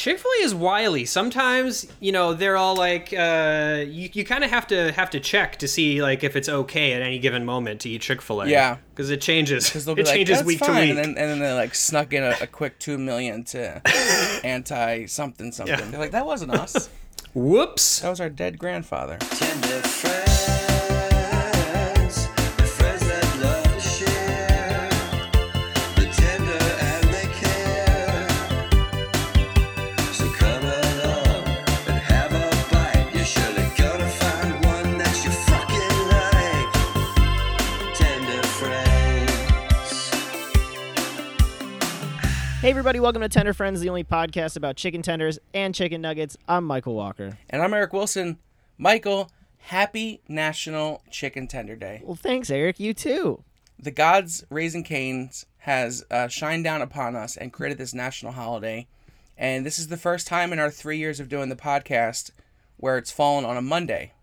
Chick Fil A is wily. Sometimes you know they're all like, uh, you, you kind of have to have to check to see like if it's okay at any given moment to eat Chick Fil A. Yeah. because it changes. Because they'll It be like, changes "That's week fine," to week. and then, and then they like snuck in a, a quick two million to anti something something. Yeah. They're like, that wasn't us. Whoops. That was our dead grandfather. Tender everybody, welcome to Tender Friends, the only podcast about chicken tenders and chicken nuggets. I'm Michael Walker. And I'm Eric Wilson. Michael, happy National Chicken Tender Day. Well, thanks, Eric. You too. The gods Raising Cane's has uh, shined down upon us and created this national holiday. And this is the first time in our three years of doing the podcast where it's fallen on a Monday.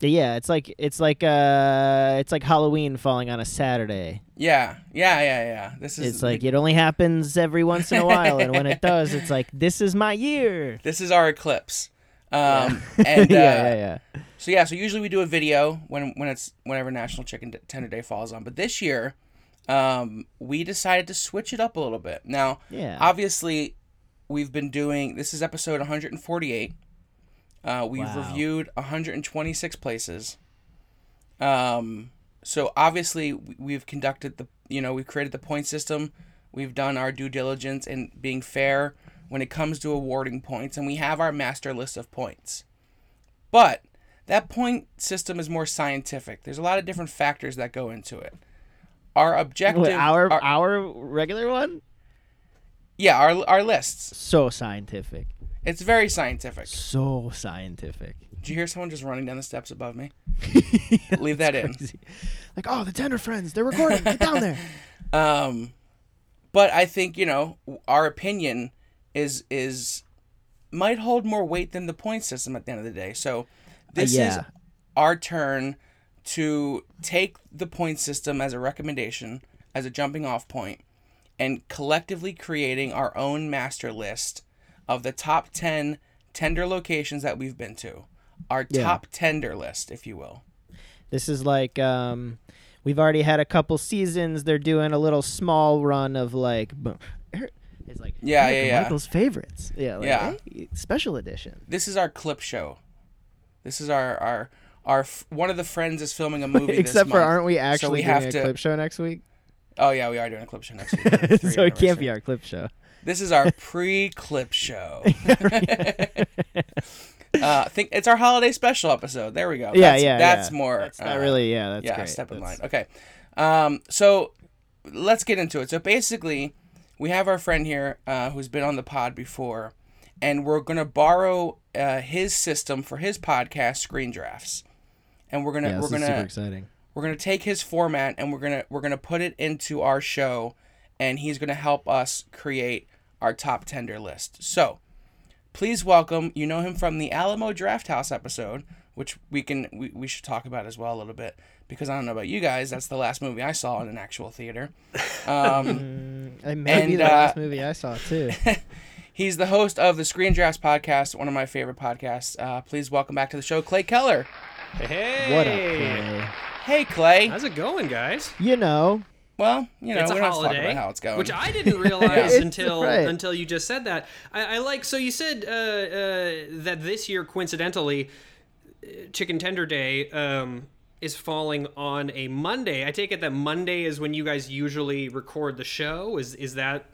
Yeah, it's like it's like uh, it's like Halloween falling on a Saturday. Yeah, yeah, yeah, yeah. This is It's like it only happens every once in a while, and when it does, it's like this is my year. this is our eclipse. Um, and uh, yeah, yeah, yeah. So yeah, so usually we do a video when when it's whenever National Chicken Tender Day falls on. But this year, um, we decided to switch it up a little bit. Now, Yeah. obviously, we've been doing this is episode 148. Uh, we've Wow. reviewed 126 places. Um, so obviously we- we've conducted the you know we've created the point system. We've done our due diligence in being fair when it comes to awarding points, and we have our master list of points. But that point system is more scientific. There's a lot of different factors that go into it. Our objective, What, our our- our regular one yeah, our our lists. so scientific, It's very scientific. so scientific. Did you hear someone just running down the steps above me? Leave that in. Like, oh, the Tender Friends, they're recording. Get down there. Um, but I think you know our opinion is is might hold more weight than the point system at the end of the day. So this is yeah. our turn to take the point system as a recommendation, as a jumping off point, and collectively creating our own master list of the top 10 tender locations that we've been to. Our Yeah. top tender list, if you will. This is like um, we've already had a couple seasons. They're doing a little small run of like, er- it's like Yeah, yeah, yeah. Michael's favorites. Yeah, like, Yeah. hey, special edition. This is our clip show. This is our our our f- one of the friends is filming a movie. this Except for, month. aren't we actually we doing have a to- clip show next week? Oh yeah, we are doing a clip show next week. for the three so it can't be our clip show. This is our pre-clip show. uh, I think it's our holiday special episode. There we go. Yeah, that's, yeah, That's yeah. more. That's not uh, really. Yeah, that's yeah, great. step in line. Okay. Um, so let's get into it. So basically, we have our friend here uh, who's been on the pod before, and we're gonna borrow uh, his system for his podcast, Screen Drafts, and we're gonna Yeah, we're is super gonna exciting. we're gonna take his format and we're gonna we're gonna put it into our show, and he's gonna help us create our top tender list. So please welcome you know him from the Alamo Draft House episode, which we can we, we should talk about as well a little bit because I don't know about you guys, that's the last movie I saw in an actual theater. Um, It may be And, the uh, last movie I saw too. he's the host of the Screen Drafts podcast, one of my favorite podcasts. Uh, please welcome back to the show, Clay Keller. Hey, what up, Clay? Hey, Clay. How's it going, guys? You know, Well, you know, it's we a don't talk holiday, about how it's going. which I didn't realize It's until right. until you just said that. I, I like. So you said uh, uh, that this year, coincidentally, uh, Chicken Tender Day um, is falling on a Monday. I take it that Monday is when you guys usually record the show. Is is that?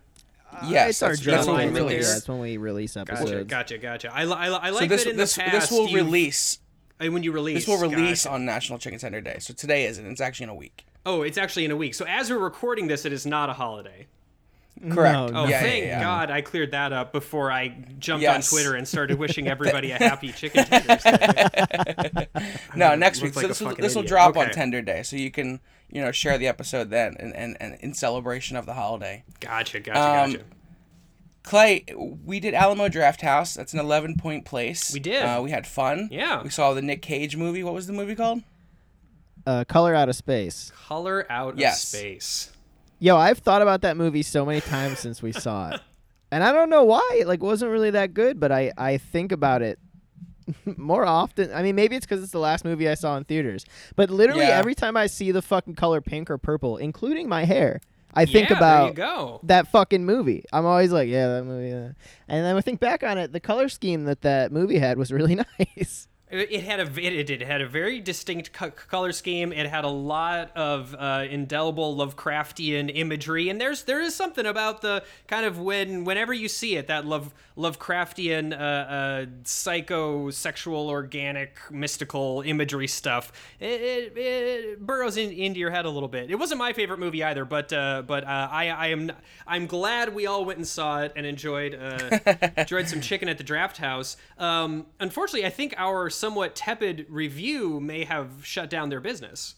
yes, it's our that's, job. that's what we release. Yeah, that's when we release episodes. gotcha, gotcha. I, li- I, li- I So like this that in this the past. this will you- release uh, when you release. this will release gotcha. on National Chicken Tender Day. So today isn't. It's actually in a week. Oh, it's actually in a week. So as we're recording this, it is not a holiday. Correct. No, Oh, Yeah, thank yeah. God I cleared that up before I jumped Yes. on Twitter and started wishing everybody a happy chicken tenders day. No, next week. like so this will, fucking this will idiot. drop on Tender Day, so you can you know share the episode then and, and, and in celebration of the holiday. Gotcha, gotcha, Um, gotcha. Clay, we did Alamo Draft House. That's an 11 point place. We did. Uh, we had fun. Yeah. We saw the Nick Cage movie. What was the movie called? Uh, Color Out of Space. Color out yes. of space. Yo, I've thought about that movie so many times since we saw it. and I don't know why. It like wasn't really that good, but I I think about it more often. I mean, maybe it's because it's the last movie I saw in theaters. But literally Yeah. every time I see the fucking color pink or purple, including my hair, I think yeah, about that fucking movie. I'm always like, yeah, that movie. Yeah. And then I think back on it, the color scheme that that movie had was really nice. It had a it, did. It had a very distinct co- color scheme. It had a lot of uh, indelible Lovecraftian imagery, and there's there is something about the kind of when whenever you see it that love Lovecraftian uh, uh, psycho-sexual, organic, mystical imagery stuff. It, it, it burrows in, into your head a little bit. It wasn't my favorite movie either, but uh, but uh, I I am I'm glad we all went and saw it and enjoyed uh, enjoyed some chicken at the Draft House. Um, unfortunately, I think our somewhat tepid review may have shut down their business.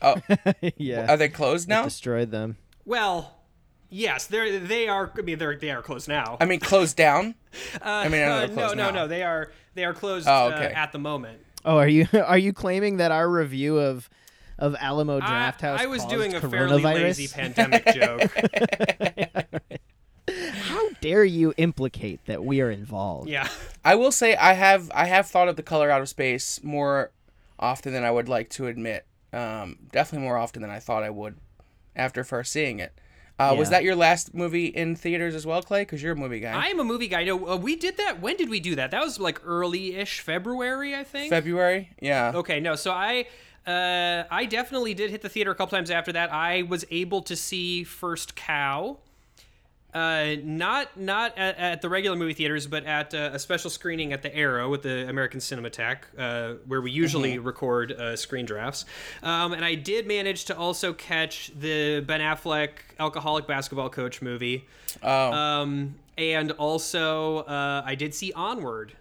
Oh, yeah. are they closed now? Destroyed them. Well, yes, they're they are. I mean, they're they are closed now. I mean, closed down. Uh, I mean, I know uh, no, closed no, now. no. They are they are closed Oh, uh, at the moment. Oh, are you are you claiming that our review of of Alamo Draft House I was caused doing a fairly coronavirus? lazy pandemic joke. How dare you implicate that we are involved? Yeah. I will say I have I have thought of the color out of space more often than I would like to admit. Um, definitely more often than I thought I would after first seeing it. Uh, Was that your last movie in theaters as well, Clay? Because you're a movie guy. I am a movie guy. No, uh, we did that. When did we do that? That was like early-ish February, I think. February, yeah. Okay, no. So I, uh, I definitely did hit the theater a couple times after that. I was able to see First Cow. Uh, not not at, at the regular movie theaters, but at uh, a special screening at the Aero with the American Cinematheque, uh, where we usually record uh, screen drafts. Um, and I did manage to also catch the Ben Affleck alcoholic basketball coach movie. Oh, Um, and also, uh, I did see Onward.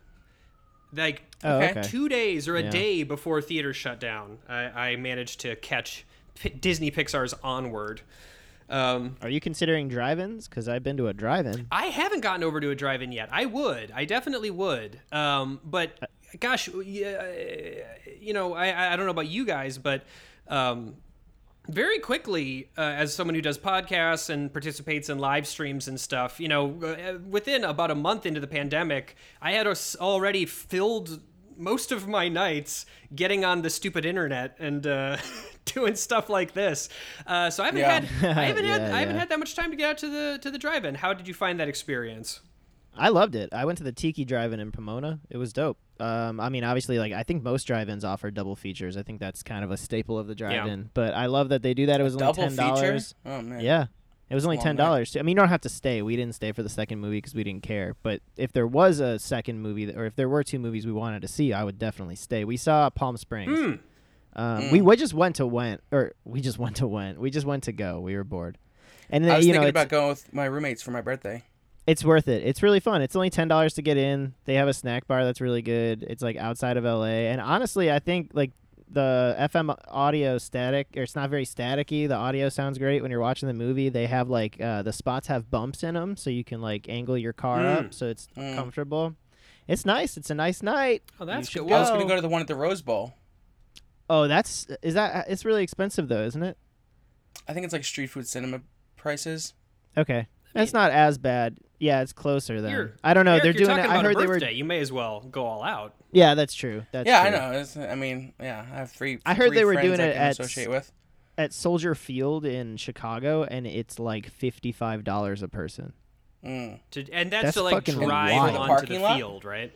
Like Oh, okay. two days or a Yeah. day before theaters shut down, I, I managed to catch P- Disney Pixar's Onward. Um, Are you considering drive-ins? Because I've been to a drive-in. I haven't gotten over to a drive-in yet. I would. I definitely would. Um, but gosh, yeah, you know, I I don't know about you guys, but um, very quickly, uh, as someone who does podcasts and participates in live streams and stuff, you know, uh, within about a month into the pandemic, I had already filled most of my nights getting on the stupid internet and uh, doing stuff like this. Uh, so I haven't Yeah. had I haven't had Yeah, I haven't had that much time to get out to the to the drive-in. How did you find that experience? I loved it. I went to the Tiki Drive-In in Pomona. It was dope. Um, I mean, obviously, like I think most drive-ins offer double features. I think that's kind of a staple of the drive-in. But I love that they do that. It was only ten dollars. Oh man. Yeah. It was only ten dollars. I mean, you don't have to stay. We didn't stay for the second movie because we didn't care. But if there was a second movie, that, or if there were two movies we wanted to see, I would definitely stay. We saw Palm Springs. Hmm. Um, We we just went to went, or we just went to went. We just went to go. We were bored, and I was you know thinking it's, about going with my roommates for my birthday. it's worth it. It's really fun. It's only ten dollars to get in. They have a snack bar that's really good. It's like outside of LA, and honestly, I think like the FM audio static, or it's not very staticky. The audio sounds great when you're watching the movie. They have like uh, the spots have bumps in them, so you can like angle your car Mm. up, so it's Mm. comfortable. It's nice. It's a nice night. Oh, that's should good. I was gonna go to the one at the Rose Bowl. Oh, that's is that? It's really expensive though, isn't it? I think it's like street food cinema prices. Okay, that's not as bad. Yeah, it's closer then. You're- I don't know. Eric, They're you're doing it. talking I about a heard they were. birthday. You may as well go all out. Yeah, that's true. That's yeah, I know. It's, I mean, yeah, I have three. I heard they were doing it at associate with. at Soldier Field in Chicago, and it's like fifty-five dollars a person. Mm. To, and that's, That's to like fucking drive wild. The onto parking the lot? field, right?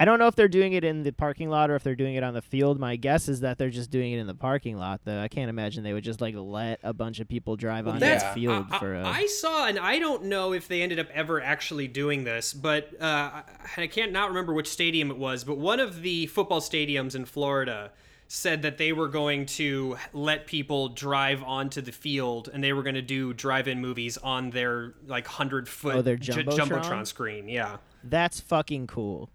I don't know if they're doing it in the parking lot or if they're doing it on the field. My guess is that they're just doing it in the parking lot, though. I can't imagine they would just like let a bunch of people drive Well, onto the that's- field I, for a. I saw, and I don't know if they ended up ever actually doing this, but uh, I- I can't not remember which stadium it was. But one of the football stadiums in Florida said that they were going to let people drive onto the field, and they were going to do drive-in movies on their like hundred foot Oh, their ju- Jumbotron? jumbotron screen. Yeah. That's fucking cool.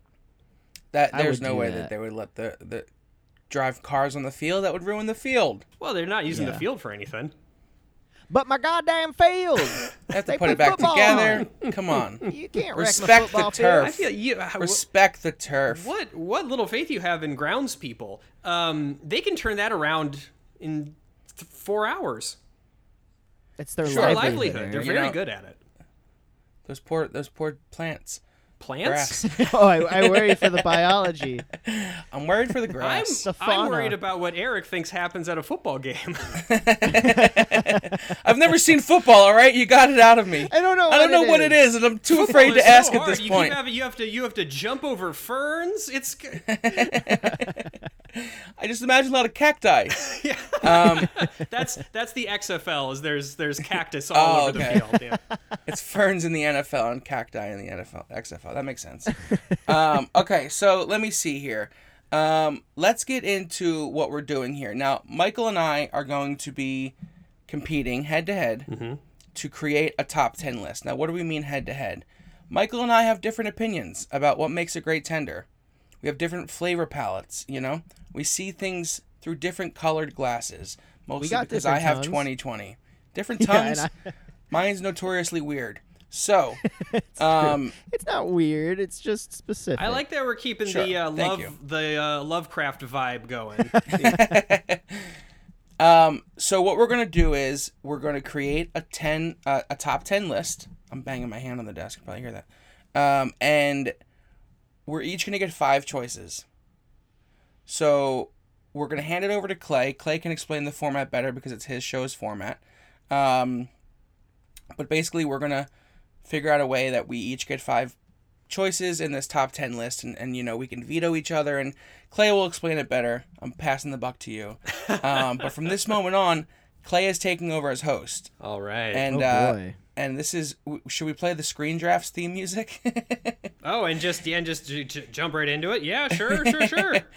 That I there's no way that. that they would let the the drive cars on the field. That would ruin the field. Well, they're not using Yeah. the field for anything. But my goddamn field! They have to They put put it back football together. Come on, you can't Respect my the football turf. I feel you. uh, respect the turf. What what little faith you have in grounds people? Um, they can turn that around in th- four hours. It's their Sure. Livelihood. livelihood. They're Eric. You very know- good at it. Those poor those poor plants. Plants? Grass. oh, I, I worry for the biology. I'm worried for the I'm, grass. The I'm worried about what Eric thinks happens at a football game. I've never seen football. All right, you got it out of me. I don't know. I don't know what it is, and I'm too afraid to is ask so at this you point. Keep having, you have to you have to jump over ferns. It's I just imagine a lot of cacti. yeah. Um, that's that's the XFL. Is there's there's cactus all Oh, over okay. the field. Yeah. it's ferns in the NFL and cacti in the NFL, XFL. That makes sense. um, okay, so let me see here. Um, let's get into what we're doing here. Now, Michael and I are going to be competing head to head to create a top 10 list. Now, what do we mean head to head? Michael and I have different opinions about what makes a great tender. We have different flavor palettes, you know? We see things through different colored glasses, mostly got because I different have 2020. Different Yeah, tongues. and I- Mine's notoriously weird. So, um, It's not weird. It's just specific. I like that we're keeping Sure. the uh, love you. the uh, Lovecraft vibe going. um, so what we're gonna do is we're gonna create a ten, uh, a top ten list. I'm banging my hand on the desk. You probably hear that. Um, and we're each gonna get five choices. So we're gonna hand it over to Clay. Clay can explain the format better because it's his show's format. Um, but basically, we're gonna figure out a way that we each get five choices in this top 10 list and, and you know we can veto each other and clay will explain it better i'm passing the buck to you um, but from this moment on clay is taking over as host all right. and Oh, uh, boy. And this is should we play the screen drafts theme music oh, and just yeah, and just j- j- jump right into it. Yeah, sure, sure, sure.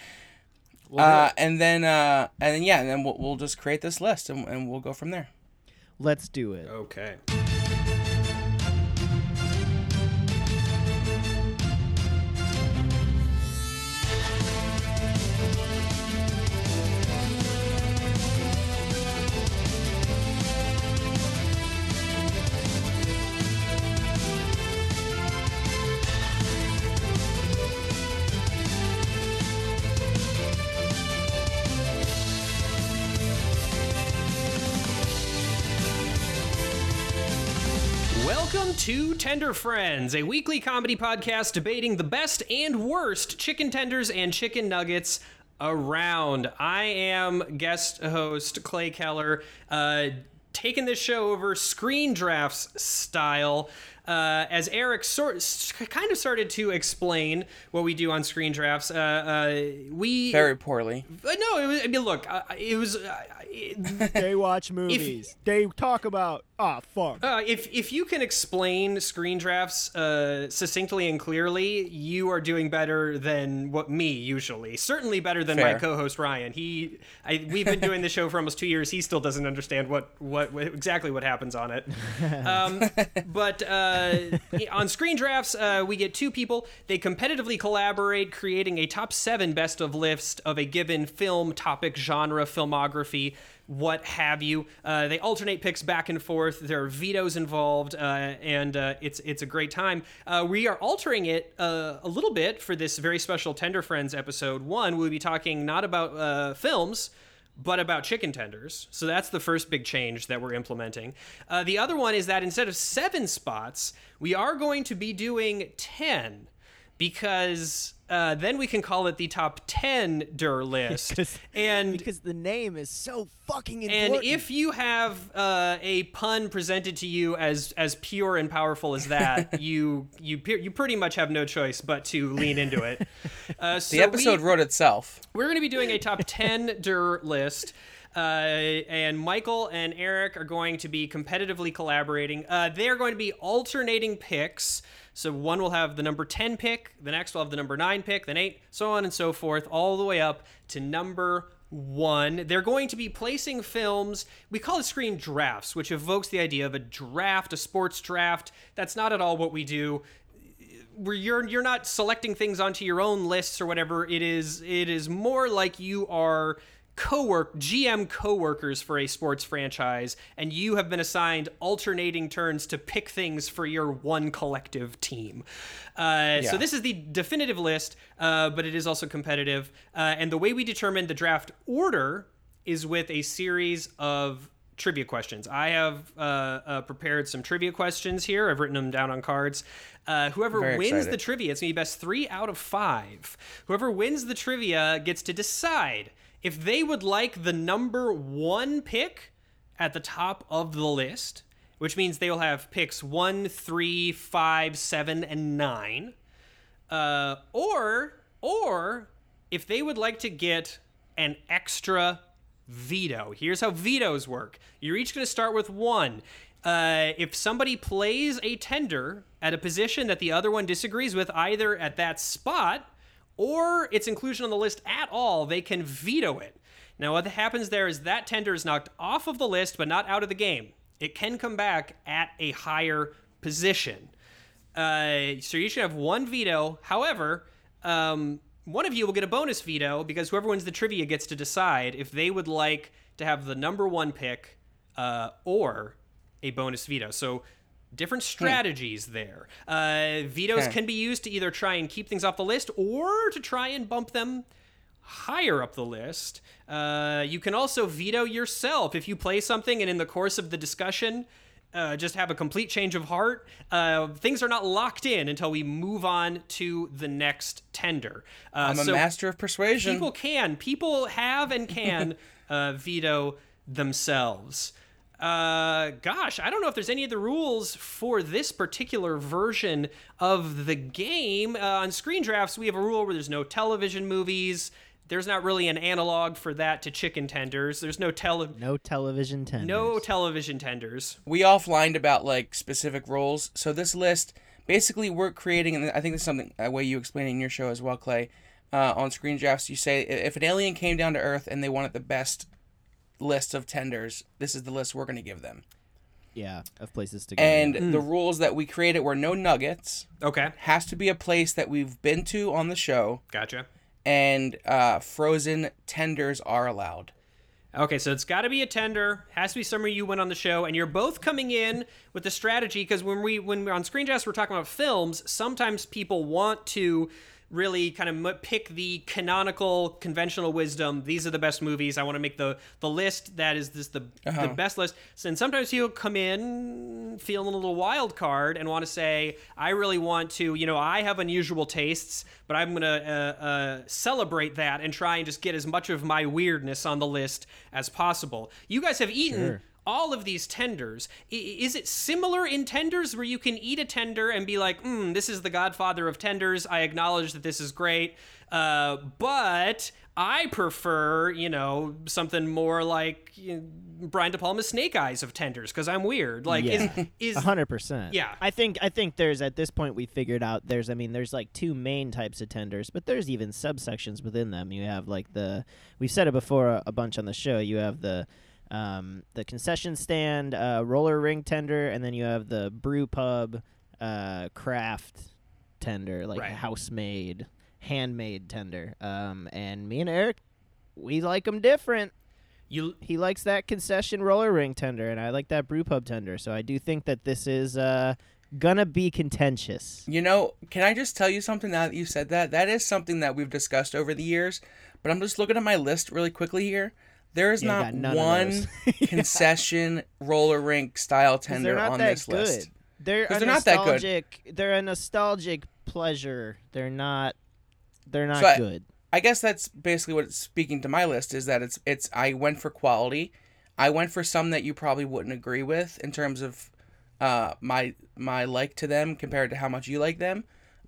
We'll uh, and then uh, and then yeah and then we'll, we'll just create this list and, and we'll go from there Let's do it. okay. Tender Friends, a weekly comedy podcast debating the best and worst chicken tenders and chicken nuggets around. I am guest host Clay Keller, uh, taking this show over screen drafts style. Uh, as Eric sort s- kind of started to explain what we do on screen drafts, uh, uh, we very poorly Uh, no, it was, I mean, look, uh, it was. Uh, it- They watch movies. they talk about. Ah, fuck. Uh, if if you can explain screen drafts uh, succinctly and clearly, you are doing better than what me usually. Certainly better than my co-host Ryan. He, I, we've been doing the show for almost two years. He still doesn't understand what what, what exactly what happens on it. Um, but uh, on screen drafts, uh, we get two people. They competitively collaborate, creating a top seven best of list of a given film, topic, genre, filmography, what have you. Uh, they alternate picks back and forth. There are vetoes involved, uh, and uh, it's it's a great time. Uh, we are altering it uh, a little bit for this very special Tender Friends episode. One, we'll be talking not about uh, films but about chicken tenders. So that's the first big change that we're implementing. The other one is that instead of seven spots, we are going to be doing 10 because uh, then we can call it the top 10 der list. And Because the name is so fucking and if you have uh, a pun presented to you as as pure and powerful as that, you you you pretty much have no choice but to lean into it. Uh, so the episode we, wrote itself we're going to be doing a top 10 der list. Uh, and Michael and Eric are going to be competitively collaborating. Uh, they are going to be alternating picks. So one will have the number 10 pick, the next will have the number 9 pick, then 8, so on and so forth, all the way up to number one. They're going to be placing films. We call it screen drafts, which evokes the idea of a draft, a sports draft. That's not at all what we do where you're you're not selecting things onto your own lists or whatever. It is it is more like you are co-work GM co-workers for a sports franchise and you have been assigned alternating turns to pick things for your one collective team. Uh, So this is the definitive list, uh, but it is also competitive. Uh, and the way we determine the draft order is with a series of trivia questions. I have uh, uh, prepared some trivia questions here. I've written them down on cards. Uh, whoever Very wins excited. the trivia, it's gonna be best three out of five. Whoever wins the trivia gets to decide if they would like the number one pick at the top of the list, which means they will have picks one, three, five, seven, and nine uh, or or if they would like to get an extra veto. Here's how vetoes work. You're each going to start with one. Uh, if somebody plays a tender at a position that the other one disagrees with, either at that spot or its inclusion on the list at all, they can veto it. Now, what happens there is that tender is knocked off of the list, but not out of the game. It can come back at a higher position. Uh, so you should have one veto. However, um, one of you will get a bonus veto because whoever wins the trivia gets to decide if they would like to have the number one pick uh, or a bonus veto. So different strategies there. Uh, vetoes Okay. can be used to either try and keep things off the list or to try and bump them higher up the list. Uh, you can also veto yourself if you play something and in the course of the discussion. Uh, just have a complete change of heart. Uh, things are not locked in until we move on to the next tender. Uh, I'm a so master of persuasion. people can, people have and can uh, veto themselves. Uh, gosh, I don't know if there's any of the rules for this particular version of the game. Uh, on screen drafts, we have a rule where there's no television movies. There's not really an analog for that to chicken tenders. There's no tele No television tenders. no television tenders. we offlined about like specific roles. So this list, basically, we're creating, and I think this is something a way you explain it in your show as well, Clay. Uh, on screen drafts, you say if an alien came down to Earth and they wanted the best list of tenders, this is the list we're going to give them. yeah, of places to go. And the rules that we created were no nuggets. Okay, Has to be a place that we've been to on the show, gotcha. and uh, frozen tenders are allowed. Okay, so it's got to be a tender. Has to be somewhere you went on the show, and you're both coming in with the strategy because when we when we're on Screen Drafts, we're talking about films. Sometimes people want to really kind of m- pick the canonical, conventional wisdom. These are the best movies. I want to make the the list that is this the the best list. So, and sometimes he'll come in feeling a little wild card and want to say, I really want to. You know, I have unusual tastes, but I'm gonna uh, uh, celebrate that and try and just get as much of my weirdness on the list as possible. You guys have eaten Sure. All of these tenders. I- is it similar in tenders where you can eat a tender and be like, mm, this is the godfather of tenders. I acknowledge that this is great. Uh, but I prefer, you know, something more like you know, Brian De Palma's Snake Eyes of tenders because I'm weird. Like, Yeah. is, is hundred percent. Yeah. I think I think there's at this point we figured out there's I mean there's like two main types of tenders, but there's even subsections within them. You have like the we've said it before a, a bunch on the show. You have the um, the concession stand uh, roller ring tender, and then you have the brew pub uh, craft tender, like Right. house made, handmade tender. Um, and me and Eric, we like them different you he likes that concession roller ring tender, and I like that brew pub tender. So I do think that this is uh, gonna be contentious. You know, can I just tell you something now that you said that? That is something that we've discussed over the years, but I'm just looking at my list really quickly here. There is Yeah, not got none of one concession roller rink style tender they're not on that this good. list. They're they're not that good. nostalgic. They're a nostalgic pleasure. They're not. They're not So good. I guess that's basically what it's speaking to my list is that it's it's I went for quality. I went for some that you probably wouldn't agree with in terms of uh, my my like to them compared to how much you like them.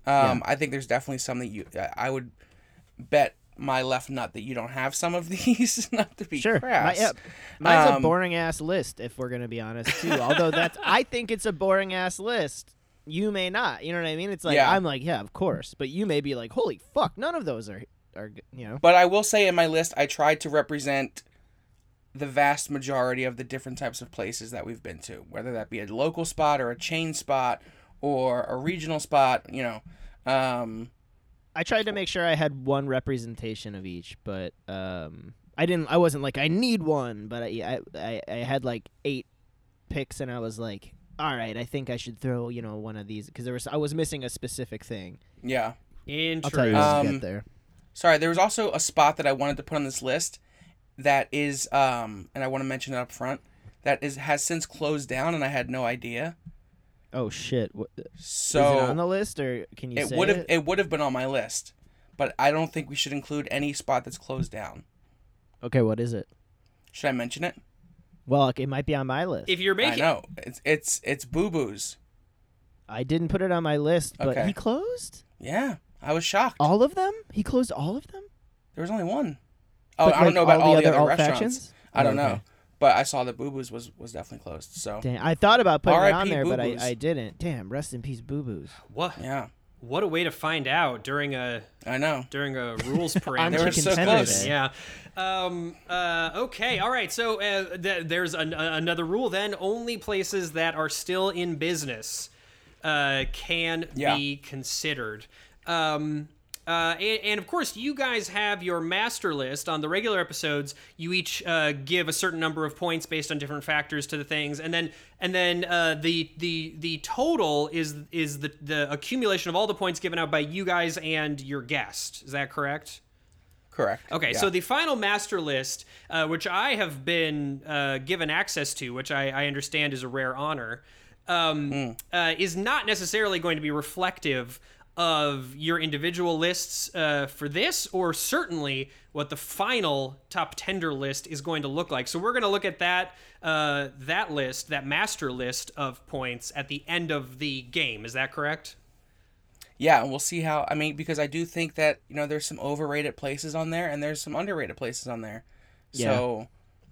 Um, I think there's definitely some that you I- I would bet my left nut that you don't have some of these. Not to be Sure. My, crass. yeah, mine's a Um, boring ass list, if we're gonna be honest too. Although that's, I think it's a boring ass list. You may not. You know what I mean? It's like Yeah. I'm like, yeah, of course. But you may be like, holy fuck, none of those are are you know. But I will say in my list, I tried to represent the vast majority of the different types of places that we've been to, whether that be a local spot or a chain spot or a regional spot. You know, um, I tried to make sure I had one representation of each, but um, I didn't. I wasn't like I need one, but I I, I, I had like eight picks, and I was like, all right, I think I should throw you know one of these because there was I was missing a specific thing. yeah. interesting. I'll tell you when Um, get there. Sorry, there was also a spot that I wanted to put on this list that is, um, and I want to mention it up front. that is has since closed down, and I had no idea. Oh shit! What, So is it on the list or can you it would have it? it would have been on my list, but I don't think we should include any spot that's closed down. Okay, what is it? Should I mention it? Well, it might be on my list. If you're making, I know it's it's it's Boo Boo's. I didn't put it on my list, but Okay. he closed Yeah, I was shocked. all of them. He closed all of them. There was only one. Oh, But, I don't know about all, the other alt restaurants. factions? I don't Oh, know, okay. But I saw that Boo Boo's was was definitely closed. So Dang, I thought about putting it on there, but I, Boo-Boos. I didn't. Damn, rest in peace, Boo Boos. what yeah, what a way to find out during a I know. during a rules On parameter. They were so close. Yeah. Um, uh, okay. All right. So uh, th- there's an, uh, another rule then. Only places that are still in business uh, can Yeah. be considered. Um, uh, and, and of course, you guys have your master list on the regular episodes. You each uh, give a certain number of points based on different factors to the things, and then and then uh, the the the total is is the the accumulation of all the points given out by you guys and your guest. Is that correct? Correct. Okay, Yeah. so the final master list, uh, which I have been uh, given access to, which I, I understand is a rare honor, um, uh, is not necessarily going to be reflective of your individual lists uh, for this, or certainly what the final top tender list is going to look like. So we're going to look at that uh, that list, that master list of points at the end of the game. Is that correct? Yeah, and we'll see how. I mean, because I do think that you know there's some overrated places on there, and there's some underrated places on there. Yeah. So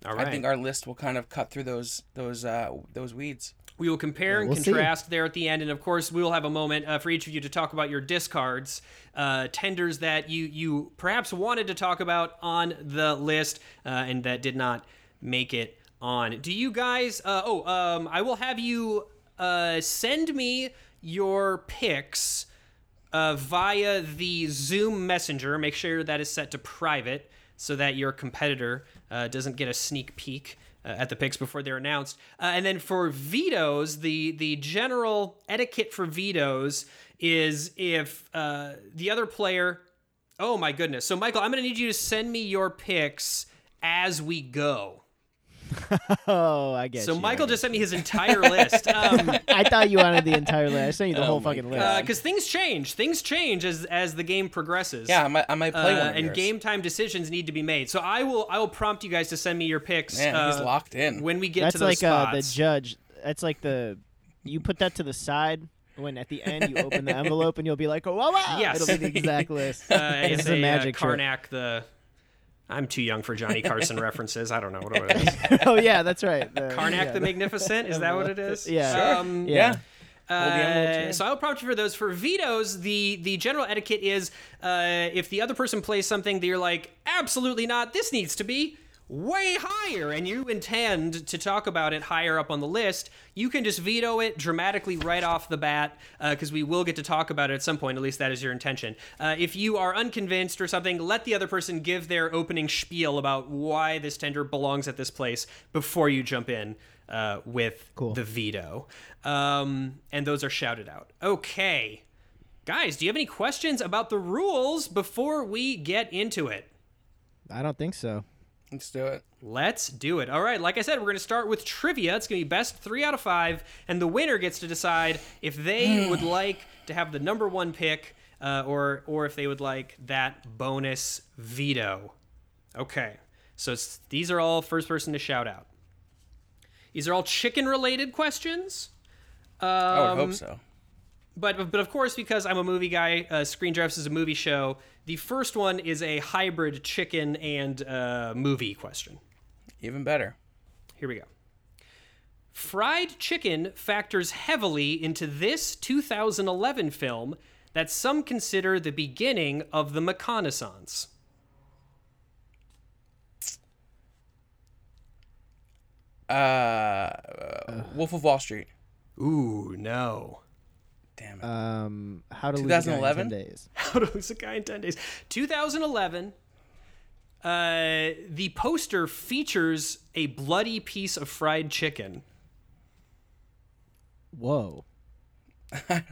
All right. I think our list will kind of cut through those those uh those weeds. We will compare and we'll see. contrast there at the end, and of course, we will have a moment uh, for each of you to talk about your discards, uh, tenders that you you perhaps wanted to talk about on the list uh, and that did not make it on. Do you guys? Uh, oh, um, I will have you uh, send me your picks uh, via the Zoom Messenger. Make sure that is set to private so that your competitor uh, doesn't get a sneak peek at the picks before they're announced. Uh, and then for vetoes, the the general etiquette for vetoes is if uh, the other player. Oh my goodness! So Michael, I'm going to need you to send me your picks as we go. Oh, I get So you. Michael just sent me his entire list. Um, I thought you wanted the entire list. I sent you the Oh whole my fucking list. God. because things change. Things change as as the game progresses. Yeah, I might I might play Uh, one of and yours. game time decisions need to be made. So I will I will prompt you guys to send me your picks. Man, he's uh, locked in. when we get That's to those like uh, the judge. That's like the you put that to the side when at the end you open the envelope and you'll be like, oh, wow, wow. Yes. It'll be the exact list. uh, it's a a, magic uh, trick. The I'm too young for Johnny Carson references. I don't know what it is. oh yeah, that's right. The, Carnac yeah, the Magnificent. Is that what it is? Yeah. Sure. Um, Yeah. Hold Uh, so I'll prompt you for those. For vetoes, the the general etiquette is uh, if the other person plays something that you're like, absolutely not, this needs to be way higher, and you intend to talk about it higher up on the list, you can just veto it dramatically right off the bat because we will get to talk about it at some point. At least that is your intention. Uh, if you are unconvinced or something, let the other person give their opening spiel about why this tender belongs at this place before you jump in uh, with Cool. the veto. Um, and those are shouted out. Okay. Guys, do you have any questions about the rules before we get into it? I don't think so. Let's do it. Let's do it. All right, like I said, we're going to start with trivia. It's going to be best three out of five, and the winner gets to decide if they would like to have the number one pick uh, or, or if they would like that bonus veto. Okay, so it's, these are all first person to shout out. These are all chicken related questions. I would Um, hope so. But but of course because I'm a movie guy, uh, Screen Drafts is a movie show. The first one is a hybrid chicken and uh, movie question. Even better. Here we go. Fried chicken factors heavily into this 2011 film that some consider the beginning of the McConaissance. Uh, Wolf of Wall Street. Ooh, no. Damn it. Um, how to lose a guy in 2011? 10 days. How to Lose a Guy in 10 Days. 2011. Uh, the poster features a bloody piece of fried chicken. Whoa. I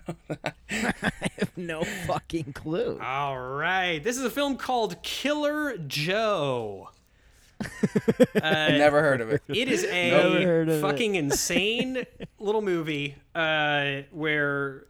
have no fucking clue. All right. This is a film called Killer Joe. I never heard of it. It is Never heard a of it. fucking insane little movie uh, where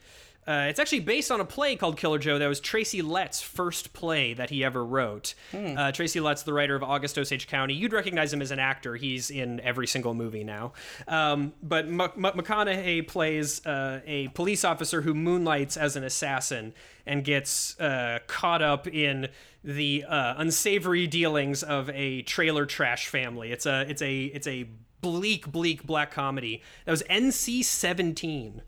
uh, it's actually based on a play called Killer Joe that was Tracy Letts' first play that he ever wrote. Uh, Tracy Letts the writer of August Osage County. You'd recognize him as an actor. He's in every single movie now. Um, but M- M- McConaughey plays uh, a police officer who moonlights as an assassin and gets uh, caught up in the uh, unsavory dealings of a trailer trash family. It's a it's a it's a bleak bleak black comedy that was NC seventeen.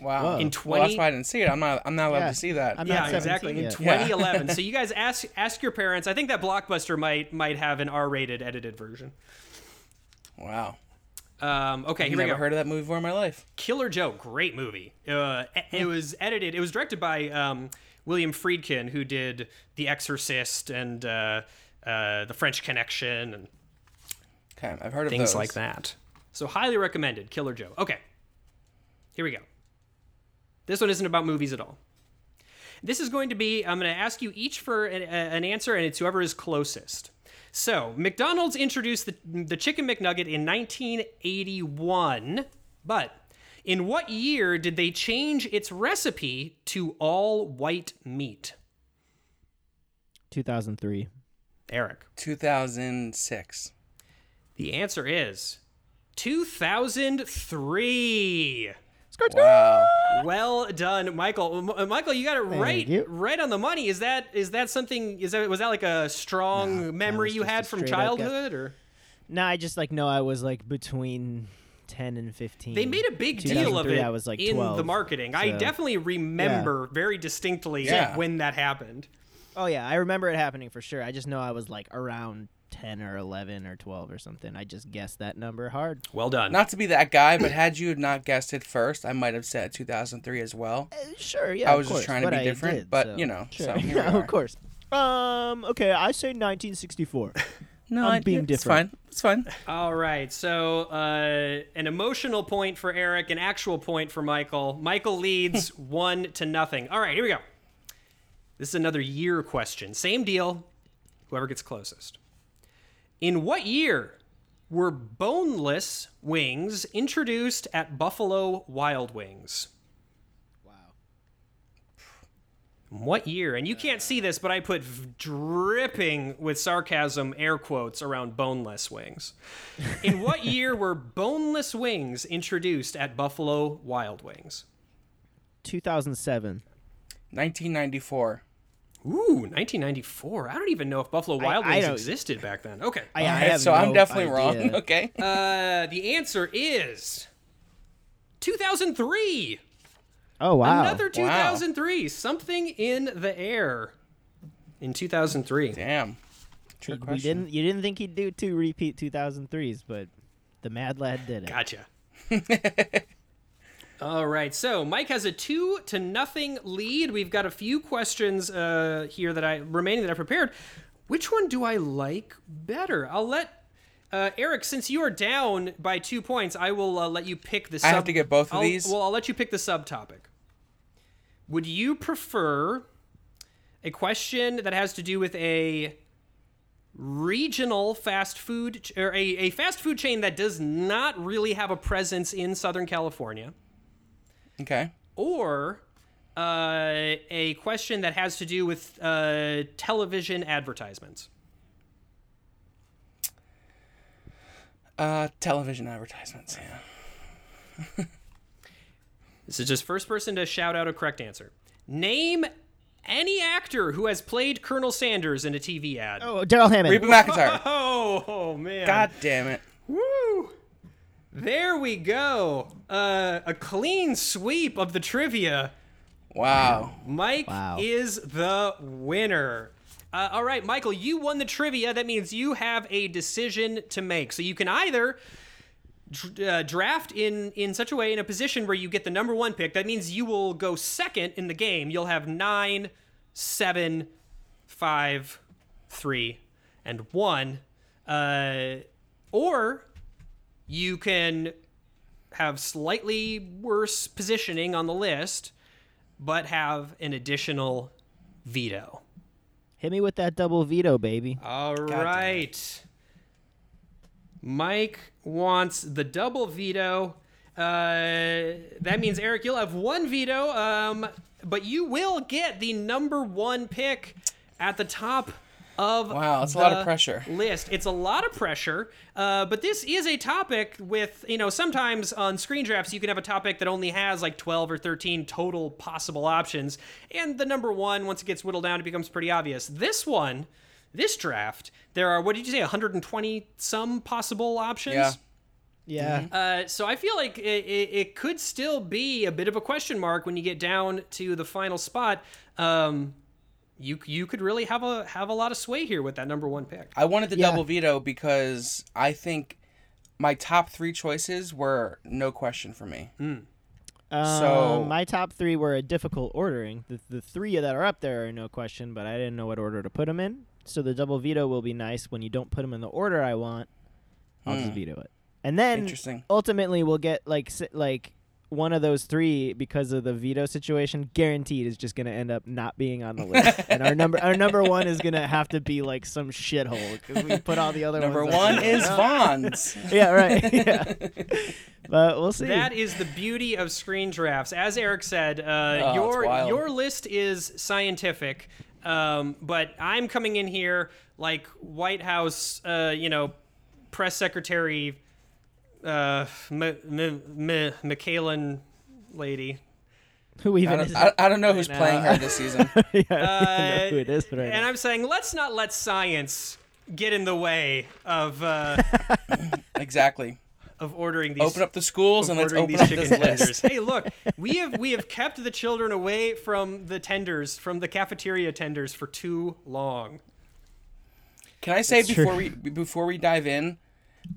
Wow. In well, 20 that's why I didn't see it. I'm not. I'm not allowed Yeah. to see that. I'm Yeah, exactly. 17 In 2011. so you guys ask ask your parents. I think that Blockbuster might might have an R-rated edited version. wow. Um, okay, I've here we never go. heard of that movie before in my life. Killer Joe, great movie. Uh, it- it was edited. It was directed by um, William Friedkin, who did The Exorcist and uh, uh, The French Connection and Okay, I've heard of things those. like that. So highly recommended, Killer Joe. Okay, here we go. This one isn't about movies at all. This is going to be. I'm going to ask you each for an, an answer, and it's whoever is closest. So McDonald's introduced the the Chicken McNugget in 1981, but in what year did they change its recipe to all white meat? 2003. Eric. 2006. The answer is 2003. Wow. Well done, Michael. M- uh, Michael, you got it right, you. right on the money. Is that is that something? Is that was that like a strong memory you had from straight up guess. childhood, or No, I just like know I was like between 10 and 15. they made a big deal of 2003, it I was like in the marketing? I definitely remember very distinctly Yeah. when that happened. Oh yeah, I remember it happening for sure. I just know I was like around 10 or 11 or 12 or something. I just guessed that number hard. Well done. Not to be that guy, but had you not guessed it first, I might have said 2003 as well. Uh, sure, yeah. I of was just trying to be I different, did, but, so- you know, sure. so Yeah, of course. Um. Okay, I say 1964. No, I'm being it's different. fine. It's fine. All right, so uh, an emotional point for Eric, an actual point for Michael. Michael leads one to nothing. All right, here we go. This is another year question. Same deal. Whoever gets closest. In what year were boneless wings introduced at Buffalo Wild Wings? wow. What year? And you can't see this, but I put v- dripping with sarcasm air quotes around boneless wings. In what year were boneless wings introduced at Buffalo Wild Wings? 2007. 1994. Ooh, 1994. I don't even know if Buffalo Wild I Wings don't- existed back then. Okay. I, I All right, have so I'm definitely idea. wrong. Okay. Uh, the answer is 2003. Oh wow. Another 2003. Something in the air in 2003. Damn. Trick we question. didn't. You didn't think he'd do two repeat 2003s, but the Mad Lad did it. Gotcha. All right, so Mike has a two to nothing lead. We've got a few questions uh, here that I remaining that I prepared. Which one do I like better? I'll let uh, Eric, since you are down by two points, I will uh, let you pick the. I Sub- have to get both of I'll- these? Well, I'll let you pick the subtopic. Would you prefer a question that has to do with a regional fast food ch- or a, a fast food chain that does not really have a presence in Southern California, Okay. or uh, a question that has to do with uh, television advertisements? Uh, television advertisements. Yeah. This is just first person to shout out a correct answer. Name any actor who has played Colonel Sanders in a TV ad. Oh, Darrell Hammond. Reba McEntire. Oh, oh, man. God damn it. Woo! There we go. Uh, a clean sweep of the trivia. Wow. Mike Wow. is the winner. Uh, all right, Michael, you won the trivia. That means you have a decision to make. So you can either uh, draft in in such a way in a position where you get the number one pick. That means you will go second in the game. You'll have nine, seven, five, three, and one. Uh, or you can have slightly worse positioning on the list, but have an additional veto. Hit me with that double veto, baby. All it. right. Mike wants the double veto. Uh, that means Eric, you'll have one veto, um, but you will get the number one pick at the top of Wow, it's a lot of pressure. List. It's a lot of pressure, uh, but this is a topic with you know sometimes on screen drafts you can have a topic that only has like 12 or 13 total possible options, and the number one once it gets whittled down it becomes pretty obvious. This one, this draft, there are what did you say 120 some possible options. Yeah. Yeah. Uh, so I feel like it, it, it could still be a bit of a question mark when you get down to the final spot. Um, you you could really have a have a lot of sway here with that number one pick. I wanted the Yeah. double veto because I think my top three choices were no question for me. Um, So- my top three were a difficult ordering. The, the three that are up there are no question, but I didn't know what order to put them in. So the double veto will be nice when you don't put them in the order I want. I'll just Hmm. veto it, and then Interesting. ultimately we'll get like like one of those three because of the veto situation. Guaranteed is just gonna end up not being on the list, and our number our number one is gonna have to be like some shithole because we put all the other Number ones. one up. is Vaughn's. yeah right yeah, but we'll see. That is the beauty of screen drafts. As Eric said, uh, Oh, your your list is scientific, um, but I'm coming in here like White House, uh, you know, press secretary, uh, M- M- M- McKellen lady. Who I even don't, is I, I don't know who's now. playing her this season. yeah, I don't even know who it is right and now. I'm saying let's not let science get in the way of uh, exactly. of ordering these Open up the schools and let's ordering open these up chicken this list. tenders. hey, look, we have we have kept the children away from the tenders, from the cafeteria tenders for too long. Can I say That's true. before we before we dive in,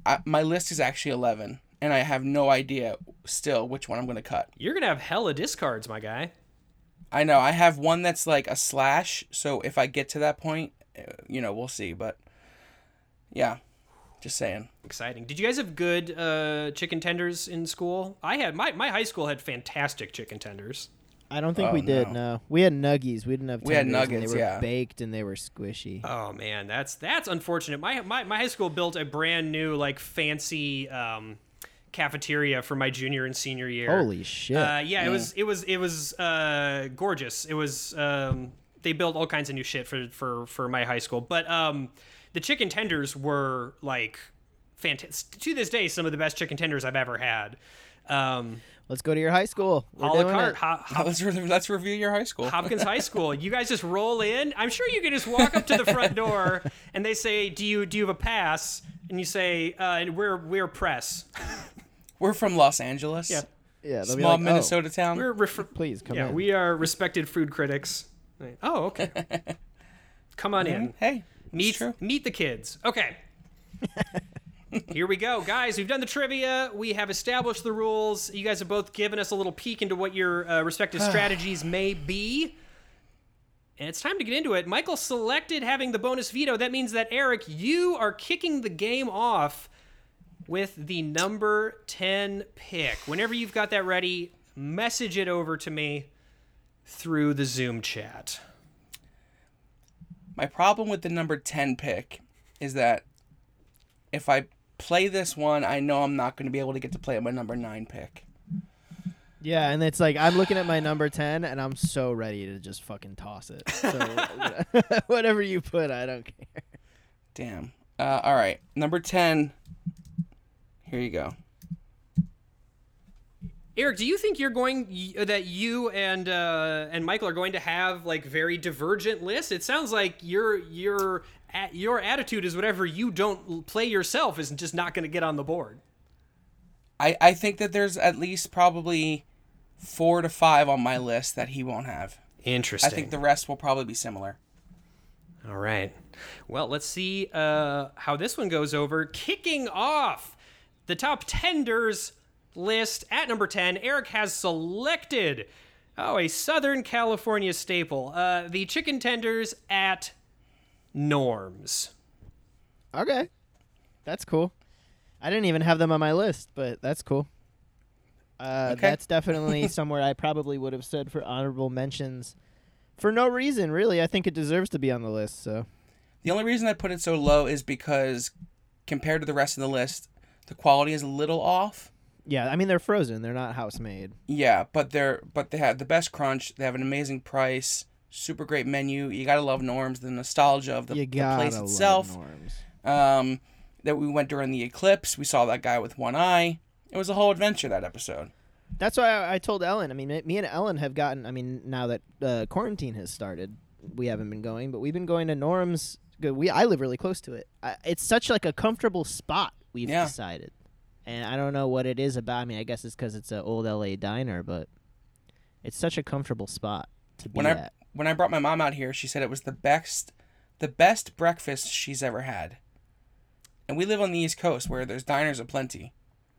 I, my list is actually eleven, and I have no idea still which one I'm going to cut. You're gonna have hella discards, my guy. I know I have one that's like a slash, so if I get to that point, uh, you know, we'll see. But yeah, just saying. Exciting. Did you guys have good uh, chicken tenders in school? I had my my high school had fantastic chicken tenders. I don't think Oh, we did. no. No, we had nuggies. We didn't have. We had tenders, and nuggets, They were yeah. baked and they were squishy. Oh man, that's that's unfortunate. My my, my high school built a brand new like fancy um, cafeteria for my junior and senior year. Holy shit! Uh, yeah, it was it was it was uh, gorgeous. It was um, they built all kinds of new shit for for for my high school, but um, the chicken tenders were like fantastic. To this day, some of the best chicken tenders I've ever had. Um, Let's go to your high school. We're doing carte, it. Ho- Hop- Let's re- let's review your high school. Hopkins High School. You guys just roll in. I'm sure you can just walk up to the front door and they say, "Do you do you have a pass?" And you say, uh, "We're we're press. We're from Los Angeles. Yeah. Yeah, they'll be Small like, oh, Minnesota town. We're ref- please come yeah, in. we are respected food critics." Like, Oh, okay. Come on in. Hey, it's Meet true. meet the kids. Okay. Here we go, guys. We've done the trivia. We have established the rules. You guys have both given us a little peek into what your uh, respective strategies may be. And it's time to get into it. Michael selected having the bonus veto. That means that Eric, you are kicking the game off with the number 10 pick. Whenever you've got that ready, message it over to me through the Zoom chat. My problem with the number 10 pick is that if I play this one, I know I'm not going to be able to get to play at my number 9 pick. Yeah, and it's like I'm looking at my number ten, and I'm so ready to just fucking toss it. So whatever you put, I don't care. Damn. Uh, all right. Number 10. Here you go. Eric, do you think you're going that you and uh, and Michael are going to have like very divergent lists? It sounds like your your a- your attitude is whatever you don't play yourself is just not going to get on the board. I, I think that there's at least probably four to five on my list that he won't have. Interesting. I think the rest will probably be similar. All right. Well, let's see uh, how this one goes over. Kicking off the top tenders list at number 10, Eric has selected, oh, a Southern California staple, uh, the chicken tenders at Norms. Okay, that's cool. I didn't even have them on my list, but that's cool. Uh, Okay. That's definitely somewhere I probably would have said for honorable mentions, for no reason really. I think it deserves to be on the list. So The only reason I put it so low is because compared to the rest of the list, the quality is a little off. Yeah, I mean they're frozen. They're not house made. Yeah, but they're but they have the best crunch. They have an amazing price, super great menu. You gotta love Norms, the nostalgia of the, you the place love itself. Norms. Um, that we went during the eclipse. We saw that guy with one eye. It was a whole adventure that episode. That's why I, I told Ellen. I mean, me- and Ellen have gotten. I mean, now that uh, quarantine has started, we haven't been going, but we've been going to Norm's. Good. We I live really close to it. I, it's such like a comfortable spot. We've Yeah. decided, and I don't know what it is about. I mean, I guess it's because it's an old LA diner, but it's such a comfortable spot to be When I at. When I brought my mom out here, she said it was the best, the best breakfast she's ever had. And we live on the East Coast where there's diners aplenty.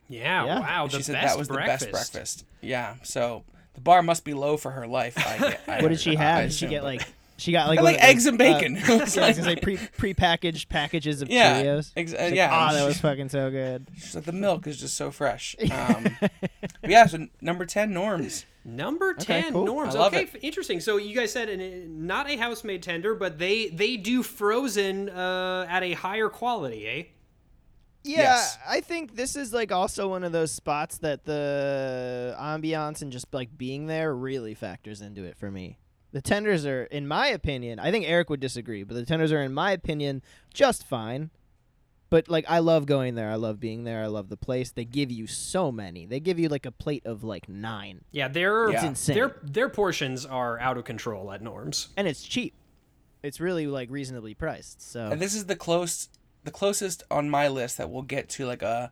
Yeah, Yeah. wow. And The she said best that was breakfast. the best breakfast. Yeah, so the bar must be low for her life. I, I, What did she I have? Did she get like? She got like I like what, eggs and bacon. Uh, It yeah, I was was gonna say like- pre prepackaged packages of Yeah, Cheerios. ex- uh, like, yeah, Oh, that was fucking so good. She's like the milk is just so fresh. Um, but yeah, so number ten norms. Number Okay, ten cool. norms. I love okay, it. interesting. So you guys said uh, not a house-made tender, but they they do frozen uh, at a higher quality, eh? Yeah, Yes. I think this is like also one of those spots that the ambiance and just like being there really factors into it for me. The tenders are, in my opinion, I think Eric would disagree, but the tenders are, in my opinion, just fine. But like, I love going there. I love being there. I love the place. They give you so many. They give you like a plate of like nine, Yeah, their It's insane. their their portions are out of control at Norms. and it's cheap. It's really like reasonably priced. So And this is the close, the closest on my list that we'll get to like a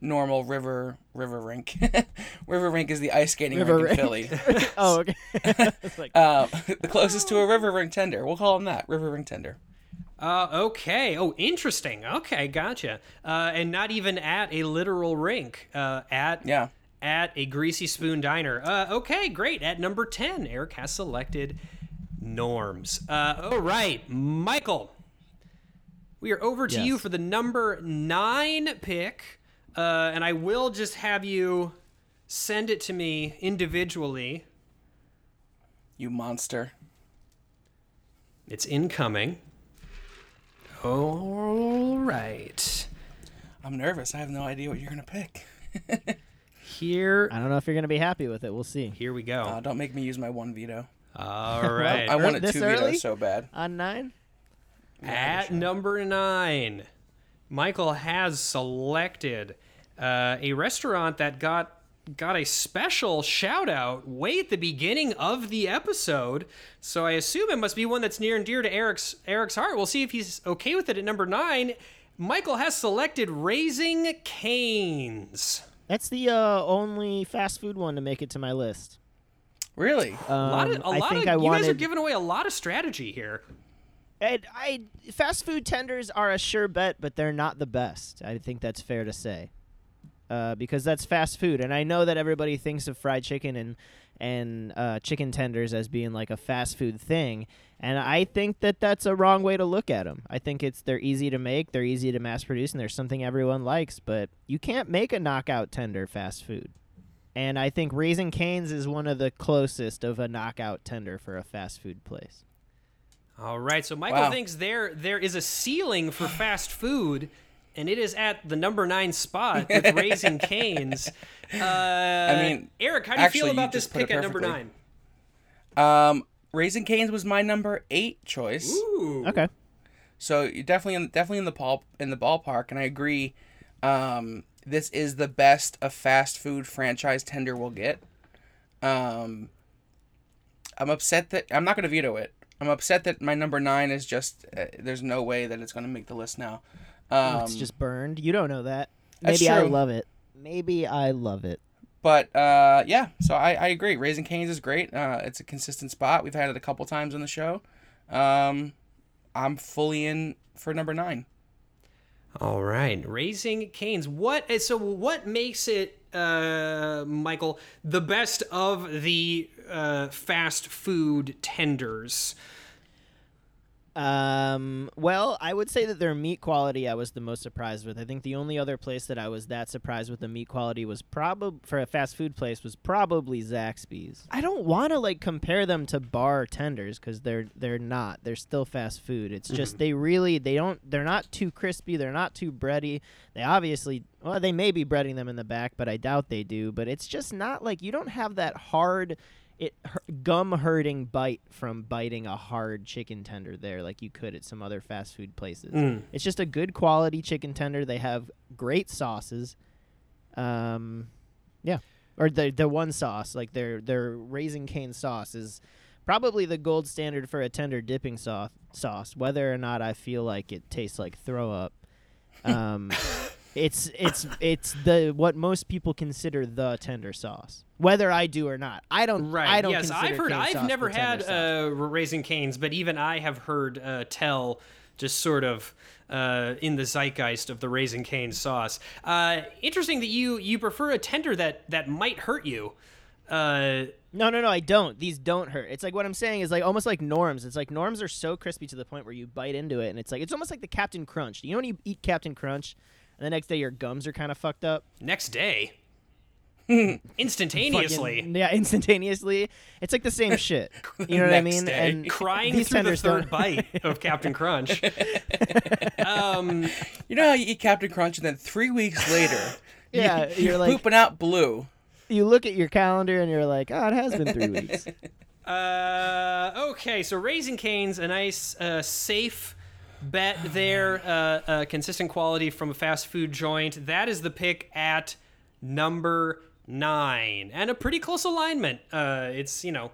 normal river river rink. river rink is the ice skating River rink in. Philly. oh, okay. like Uh, the closest to a river rink tender. We'll call them that river rink tender. Uh, okay. Oh, interesting. Okay, gotcha. Uh, and not even at a literal rink. Uh, at Yeah. at a greasy spoon diner. Uh, okay, great. At number ten, Eric has selected Norms. Uh, all right, Michael. We are over to Yes. you for the number nine pick, uh, and I will just have you send it to me individually. You monster. It's incoming. All right. I'm nervous. I have no idea what you're gonna pick. Here, I don't know if you're gonna be happy with it. We'll see. here we go. Uh, don't make me use my one veto. All right. I wanted this two early? vetoes so bad. On nine. At number nine, Michael has selected uh, a restaurant that got got a special shout out way at the beginning of the episode. So I assume it must be one that's near and dear to Eric's Eric's heart. We'll see if he's okay with it at number nine. Michael has selected Raising Cane's. That's the uh, only fast food one to make it to my list. Really? Um, A lot of, a I lot think of I you wanted. guys are giving away a lot of strategy here. and I fast food tenders are a sure bet, but they're not the best. I think that's fair to say, uh, because that's fast food, and I know that everybody thinks of fried chicken and and uh, chicken tenders as being like a fast food thing, and I think that that's a wrong way to look at them. I think it's they're easy to make, they're easy to mass produce, and there's something everyone likes, but you can't make a knockout tender fast food. And I think Raising Cane's is one of the closest of a knockout tender for a fast food place. All right, so Michael Wow. thinks there there is a ceiling for fast food, and it is at the number nine spot with Raising Cane's. Uh, I mean, Eric, how do you actually, feel you about this just put it pick at number nine? Um, Raising Cane's was my number eight choice. Ooh. Okay. So you're definitely in, definitely in the ball in the ballpark, and I agree. Um, this is the best a fast food franchise tender will get. Um, I'm upset that I'm not going to veto it. I'm upset that my number nine is just uh, there's no way that it's going to make the list now. Um, it's just burned. You don't know that. Maybe I love it. Maybe I love it. But uh, yeah, so I, I agree. Raising Cane's is great. Uh, it's a consistent spot. We've had it a couple times on the show. Um, I'm fully in for number nine. All right, Raising Canes. What? uh, So what makes it, uh, Michael, the best of the uh, fast food tenders? Um, well, I would say that their meat quality I was the most surprised with. I think the only other place that I was that surprised with the meat quality was probably for a fast food place was probably Zaxby's. I don't want to like compare them to bar tenders because they're they're not. They're still fast food. It's just they really they don't they're not too crispy. They're not too bready. They obviously well they may be breading them in the back, but I doubt they do. But it's just not like you don't have that hard it gum hurting bite from biting a hard chicken tender there like you could at some other fast food places. Mm. It's just a good quality chicken tender. They have great sauces. Um, yeah, or the the one sauce like their their Raising Cane sauce is probably the gold standard for a tender dipping sauce. Sauce, whether or not I feel like it tastes like throw up. Um, it's it's it's the what most people consider the tender sauce. Whether I do or not, I don't. Right. I don't. yes, I've heard. I've never had uh, Raising Canes, but even I have heard uh, tell just sort of uh, in the zeitgeist of the Raising Cane sauce. Uh, interesting that you you prefer a tender that that might hurt you. Uh, No, no, no, I don't. These don't hurt. It's like what I'm saying is like almost like norms. It's like norms are so crispy to the point where you bite into it and it's like it's almost like the Captain Crunch. You know when you eat Captain Crunch and the next day your gums are kind of fucked up? next day, instantaneously. Fucking- yeah, instantaneously. It's like the same shit. You know what I mean? day. And Crying these through the third don't- bite of Captain Crunch. um, You know how you eat Captain Crunch and then three weeks later, Yeah, you, you're like pooping out blue. you look at your calendar and you're like, "Oh, it has been 3 weeks." Uh, okay, so Raising Cane's a nice, uh, safe bet their Uh, uh, consistent quality from a fast food joint. That is the pick at number nine, and a pretty close alignment. Uh, it's you know, uh,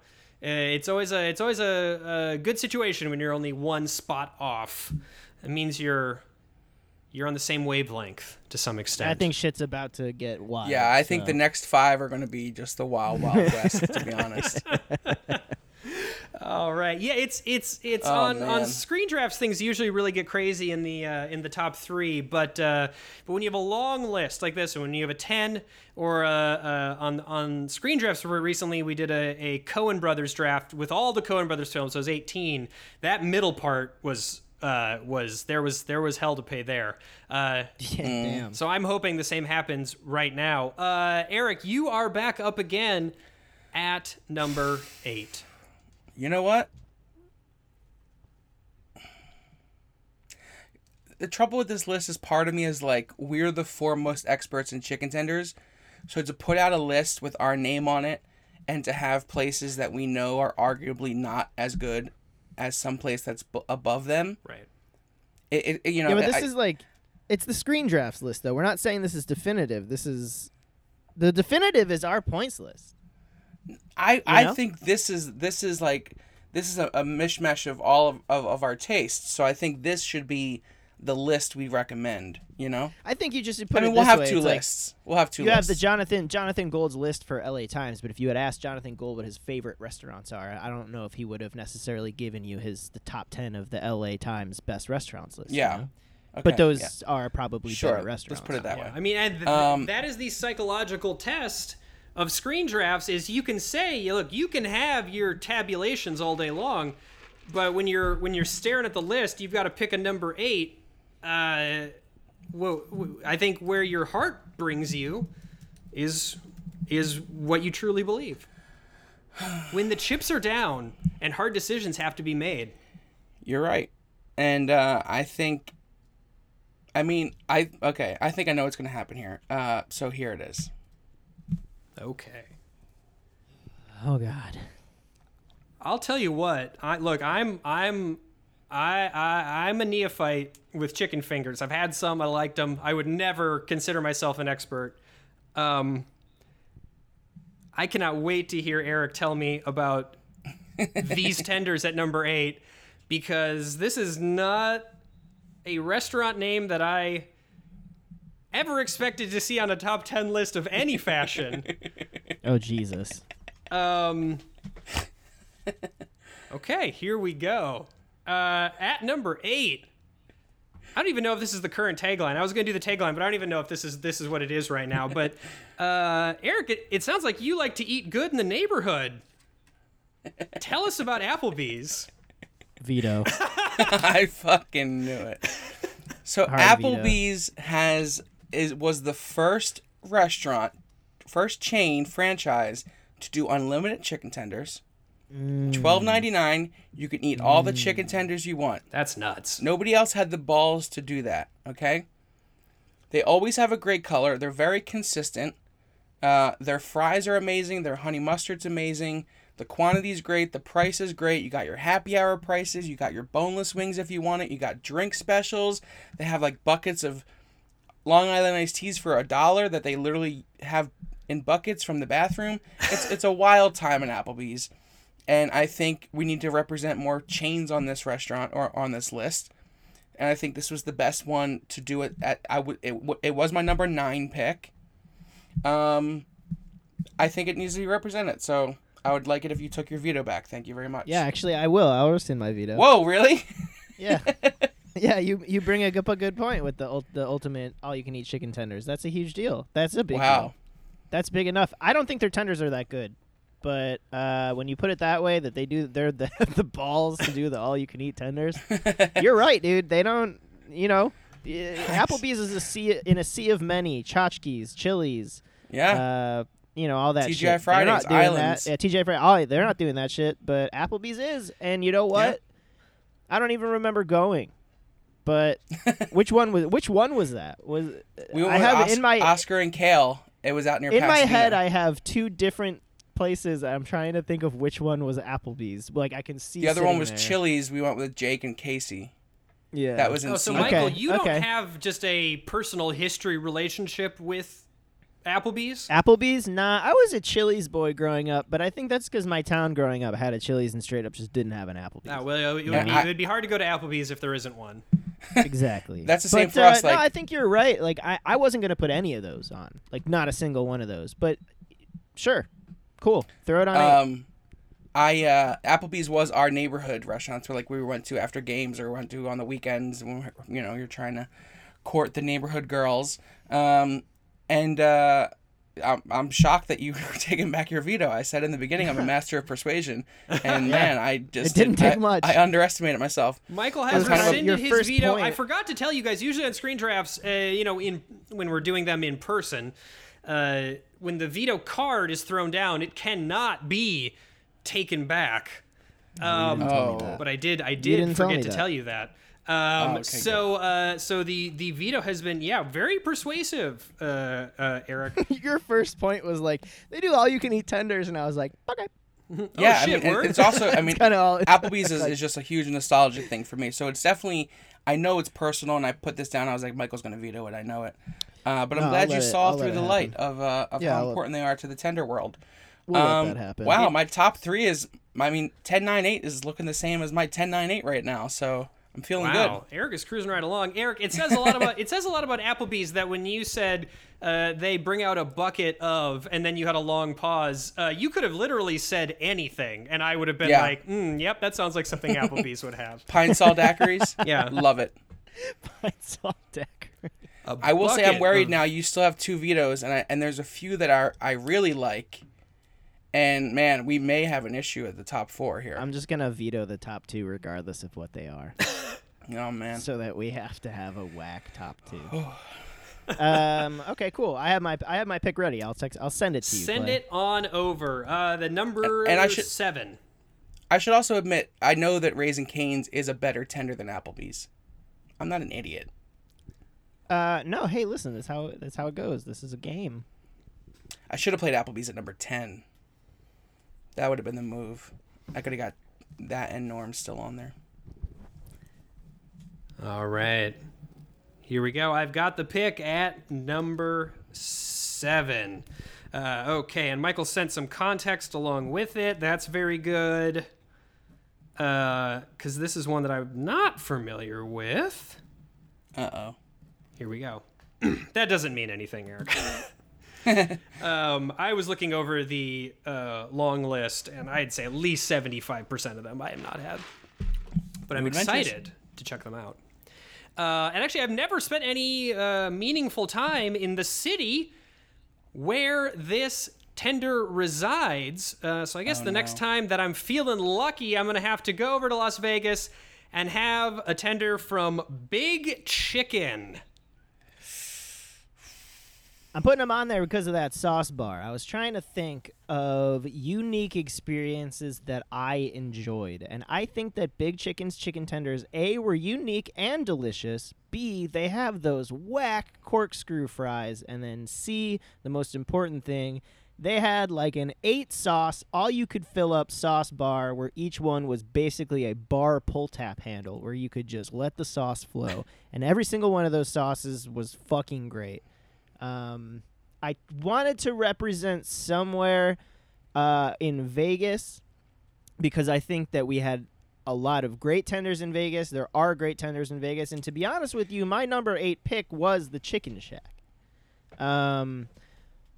it's always a it's always a, a good situation when you're only one spot off. It means you're you're on the same wavelength to some extent. I think shit's about to get wild. Yeah, I think so. the next five are going to be just the wild, wild west. to be honest, All right. Yeah, it's it's it's Oh, on on screen drafts. Things usually really get crazy in the uh, in the top three, but uh, but when you have a long list like this, and when you have a ten or uh, uh, on on screen drafts, where recently we did a, a Coen Brothers draft with all the Coen Brothers films. So it was eighteen. That middle part was. Uh, was there was there was hell to pay there. Uh, Yeah, damn. so I'm hoping the same happens right now. Uh, Eric, you are back up again at number eight. You know what? The trouble with this list is part of me is like we're the foremost experts in chicken tenders, so to put out a list with our name on it, and to have places that we know are arguably not as good as some place that's b- above them, Right. it, it you know Yeah, but this I- is like it's the screen drafts list though. We're not saying this is definitive. This is the definitive is our points list. I I know? think this is this is like this is a, a mishmash of all of, of, of our tastes. So I think this should be the list we recommend. You know, I think you just put I mean it we'll this have way. two It's like, lists. we'll have two. you have the Jonathan Jonathan Gold's list for LA Times, but if you had asked Jonathan Gold what his favorite restaurants are, I don't know if he would have necessarily given you his the top ten of the LA Times best restaurants list. you Yeah. know? Okay, but those yeah. are probably Sure, better let's put it that Yeah, way. I mean, and th- Um, that is the psychological test of screen drafts. Is you can say, look, you can have your tabulations all day long, but when you're when you're staring at the list, you've got to pick a number eight. Uh, well, I think where your heart brings you is is what you truly believe. When the chips are down and hard decisions have to be made, You're right, and uh, I think. I mean, I okay. I think I know what's going to happen here. Uh, so here it is. Okay. Oh God. I'll tell you what. I look. I'm. I'm. I. I. I'm a neophyte with chicken fingers. I've had some. I liked them. I would never consider myself an expert. Um. I cannot wait to hear Eric tell me about these tenders at number eight, because this is not a restaurant name that I ever expected to see on a top ten list of any fashion. Oh Jesus. Um. Okay, here we go. Uh, at number eight, I don't even know if this is the current tagline. I was going to do the tagline, but I don't even know if this is this is what it is right now. But uh, Eric, it, it sounds like you like to eat good in the neighborhood. Tell us about Applebee's. Veto. I fucking knew it. So Hard veto. Applebee's has is was the first restaurant, first chain franchise to do unlimited chicken tenders. Twelve ninety nine. You can eat all the chicken tenders you want. That's nuts. Nobody else had the balls to do that. Okay. They always have a great color. They're very consistent. Uh, their fries are amazing. Their honey mustard's amazing. The quantity is great. The price is great. You got your happy hour prices. You got your boneless wings if you want it. You got drink specials. They have like buckets of Long Island iced teas for a dollar that they literally have in buckets from the bathroom. It's it's a wild time in Applebee's, and I think we need to represent more chains on this restaurant or on this list. And I think this was the best one to do it at. I would it, it was my number nine pick. Um, I think it needs to be represented. So I would like it if you took your veto back. Thank you very much. Yeah, actually, I will. I'll rescind my veto. Whoa, really? Yeah. yeah, you you bring a good, a good point with the ul- the ultimate all you can eat chicken tenders. That's a huge deal. That's a big Wow. deal. That's big enough. I don't think their tenders are that good. But uh, when you put it that way, that they do, they're the, the balls to do the all you can eat tenders. You're right, dude. They don't, you know, Applebee's is a sea in a sea of many. Tchotchkes, Chili's. Yeah. uh, you know, all that TGI shit. They're Fridays, not doing Islands. that. Yeah, TGI Fridays. They're not doing that shit. But Applebee's is, and you know what? I don't even remember going. But which one was which one was that? Was we I have Os- in my Oscar and Kale. It was out near in my head I have two different places. I'm trying to think of which one was Applebee's. Like I can see the other one was there. Chili's. We went with Jake and Casey. Yeah, That was in Oh, so Michael, Okay, you okay. don't have just a personal history relationship with Applebee's? Applebee's. Nah, I was a Chili's boy growing up, but I think that's because my town growing up had a Chili's and straight up just didn't have an Applebee's. Ah, well, it would, Yeah, be, I- it would be hard to go to Applebee's if there isn't one. Exactly. That's the same But, for uh, us, no, I think you're right. Like I, I wasn't gonna put any of those on. Like not a single one of those. But sure, cool. Throw it on. eight. Um, I uh, Applebee's was our neighborhood restaurant, so like we went to after games or went to on the weekends when we're- you know you're trying to court the neighborhood girls. Um, and uh, I'm, I'm shocked that you were taking back your veto. I said in the beginning I'm a master of persuasion, and man, I just It didn't take I, much. I underestimated myself. Michael was has kind of rescinded his veto. point. I forgot to tell you guys. Usually on screen drafts, uh, you know, in when we're doing them in person, uh, when the veto card is thrown down, it cannot be taken back. Um, Oh. but I did. I didn't tell forget to that. tell you that. Um, okay, so, uh, so the the veto has been yeah very persuasive, uh, uh, Eric. Your first point was like they do all you can eat tenders, and I was like, okay. yeah, shit, I mean, and word. it's also I mean kinda all- Applebee's is, is just a huge nostalgic thing for me. So it's definitely I know it's personal, and I put this down. I was like, Michael's gonna veto it. I know it. Uh, but I'm No, glad you it- saw I'll through it the light of uh, of Yeah, how I'll- important they are to the tender world. We'll Um, let that happen. Wow, my top three is I mean 1098 is looking the same as my 1098 right now. So I'm feeling good. Eric is cruising right along. Eric, it says a lot about it says a lot about Applebee's that when you said uh, they bring out a bucket of, and then you had a long pause, uh, you could have literally said anything, and I would have been Yeah. like, mm, "Yep, that sounds like something Applebee's would have." Pine Sol daiquiris. Yeah. love it. It's all daiquiri. A I will say I'm worried of- now. You still have two vetoes, and I, and there's a few that are I really like. And man, we may have an issue at the top four here. I'm just gonna veto the top two regardless of what they are, oh man. so that we have to have a whack top two. um. Okay. Cool. I have my I have my pick ready. I'll text. I'll send it to you. Send Clay. it on over. Uh, the number And I should- seven. I should also admit, I know that Raising Cane's is a better tender than Applebee's. I'm not an idiot. Uh. No. Hey, listen. That's how that's how it goes. This is a game. I should have played Applebee's at number 10. That would have been the move. I could have got that and Norm still on there. All right. Here we go. I've got the pick at number seven. Uh, okay, and Michael sent some context along with it. That's very good. Because this is one that I'm not familiar with. Uh oh. Here we go. that doesn't mean anything, Eric. um, I was looking over the uh, long list, and I'd say at least 75% of them I have not had. But I'm adventures. excited to check them out. Uh, and actually, I've never spent any uh, meaningful time in the city where this tender resides. Uh, so I guess the next time that I'm feeling lucky, I'm going to have to go over to Las Vegas and have a tender from Big Chicken. I'm putting them on there because of that sauce bar. I was trying to think of unique experiences that I enjoyed. And I think that Big Chicken's chicken tenders, A, were unique and delicious. B, they have those whack corkscrew fries. And then C, the most important thing, they had like an eight sauce, all you could fill up sauce bar where each one was basically a bar pull tap handle where you could just let the sauce flow. and every single one of those sauces was fucking great. Um, I wanted to represent somewhere uh, in Vegas because I think that we had a lot of great tenders in Vegas. There are great tenders in Vegas, and to be honest with you, my number eight pick was the Chicken Shack. Um,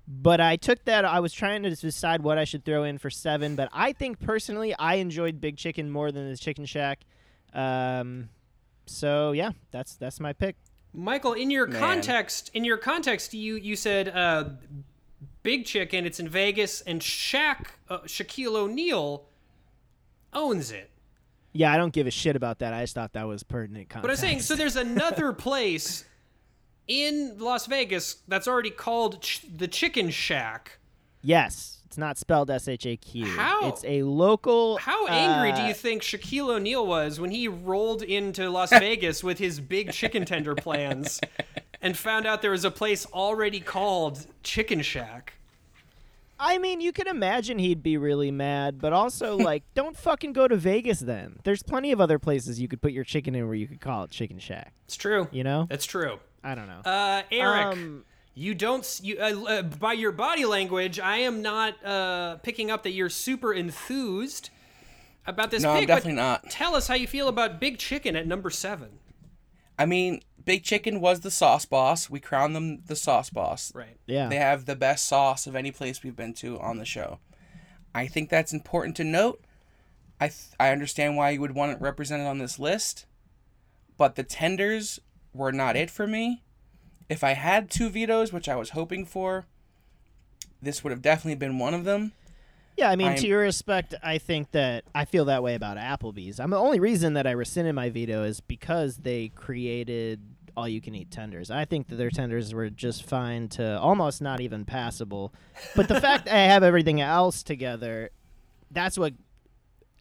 but I took that. I was trying to decide what I should throw in for seven, but I think personally, I enjoyed Big Chicken more than the Chicken Shack. Um, so yeah, that's that's my pick. Michael, in your Man. context, in your context, you you said uh, Big Chicken. It's in Vegas, and Shaq uh, Shaquille O'Neal owns it. Yeah, I don't give a shit about that. I just thought that was pertinent context. But I'm saying, so there's another place in Las Vegas that's already called ch- the Chicken Shack. Yes, it's not spelled S H A Q. How- It's a local. How angry do uh, you think Shaquille O'Neal was when he rolled into Las Vegas with his big chicken tender plans and found out there was a place already called Chicken Shack? I mean, you can imagine he'd be really mad, but also like, don't fucking go to Vegas then. There's plenty of other places you could put your chicken in where you could call it Chicken Shack. It's true. You know? That's true. I don't know. Uh, Eric, Um, you don't. You uh, uh, by your body language, I am not uh, picking up that you're super enthused about this No, I'm pick. but definitely not. Tell us how you feel about Big Chicken at number seven. I mean, Big Chicken was the sauce boss. We crowned them the sauce boss. Right. yeah. They have the best sauce of any place we've been to on the show. I think that's important to note. I th- I understand why you would want it represented on this list, but the tenders were not it for me. If I had two vetoes, which I was hoping for, this would have definitely been one of them. Yeah, I mean, I'm- to your respect, I think that I feel that way about Applebee's. I'm the only reason that I rescinded my veto is because they created all you can eat tenders. I think that their tenders were just fine to almost not even passable. But the fact that I have everything else together, that's what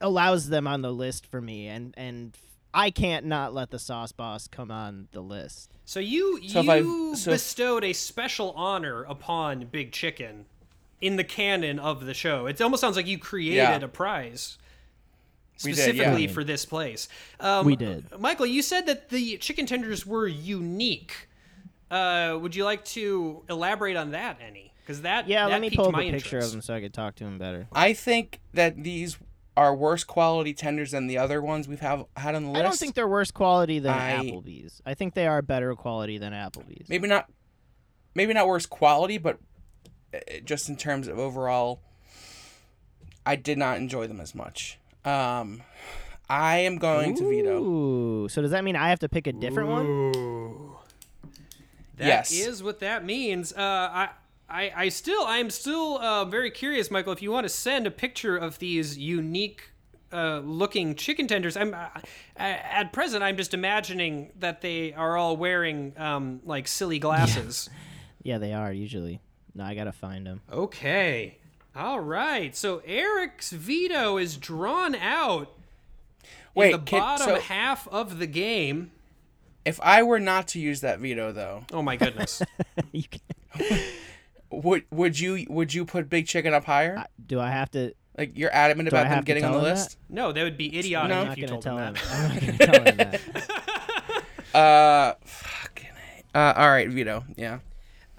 allows them on the list for me and and I can't not let the sauce boss come on the list. So you So if I- you so if- bestowed a special honor upon Big Chicken in the canon of the show. It almost sounds like you created Yeah. a prize We did, yeah. specifically for this place. Um, We did. Michael, you said that the chicken tenders were unique. Uh, would you like to elaborate on that any? Because that Yeah, that let me pull up a my picture interest. of them so I could talk to him better. I think that these are worse quality tenders than the other ones we've have had on the list. I don't think they're worse quality than I- Applebee's. I think they are better quality than Applebee's. maybe not maybe not worse quality but uh, just in terms of overall i did not enjoy them as much um i am going to veto Ooh, so does that mean I have to pick a different one? Ooh. That is Yes. what that means. Uh, I, I, I still, I am still uh, very curious, Michael. If you want to send a picture of these unique uh, looking chicken tenders, I'm uh, at present. I'm just imagining that they are all wearing um, like silly glasses. Yeah, they are usually. No, I gotta find them. Okay. All right. So Eric's veto is drawn out Wait, in the can- bottom so- half of the game. if i were not to use that veto though Oh my goodness. You can- would would you would you put big chicken up higher I- do I have to? like you're adamant about them getting on the him list no, that would be idiotic No. I'm if not you gonna told tell him him. that. I'm not gonna tell him that. uh fucking A. uh all right veto yeah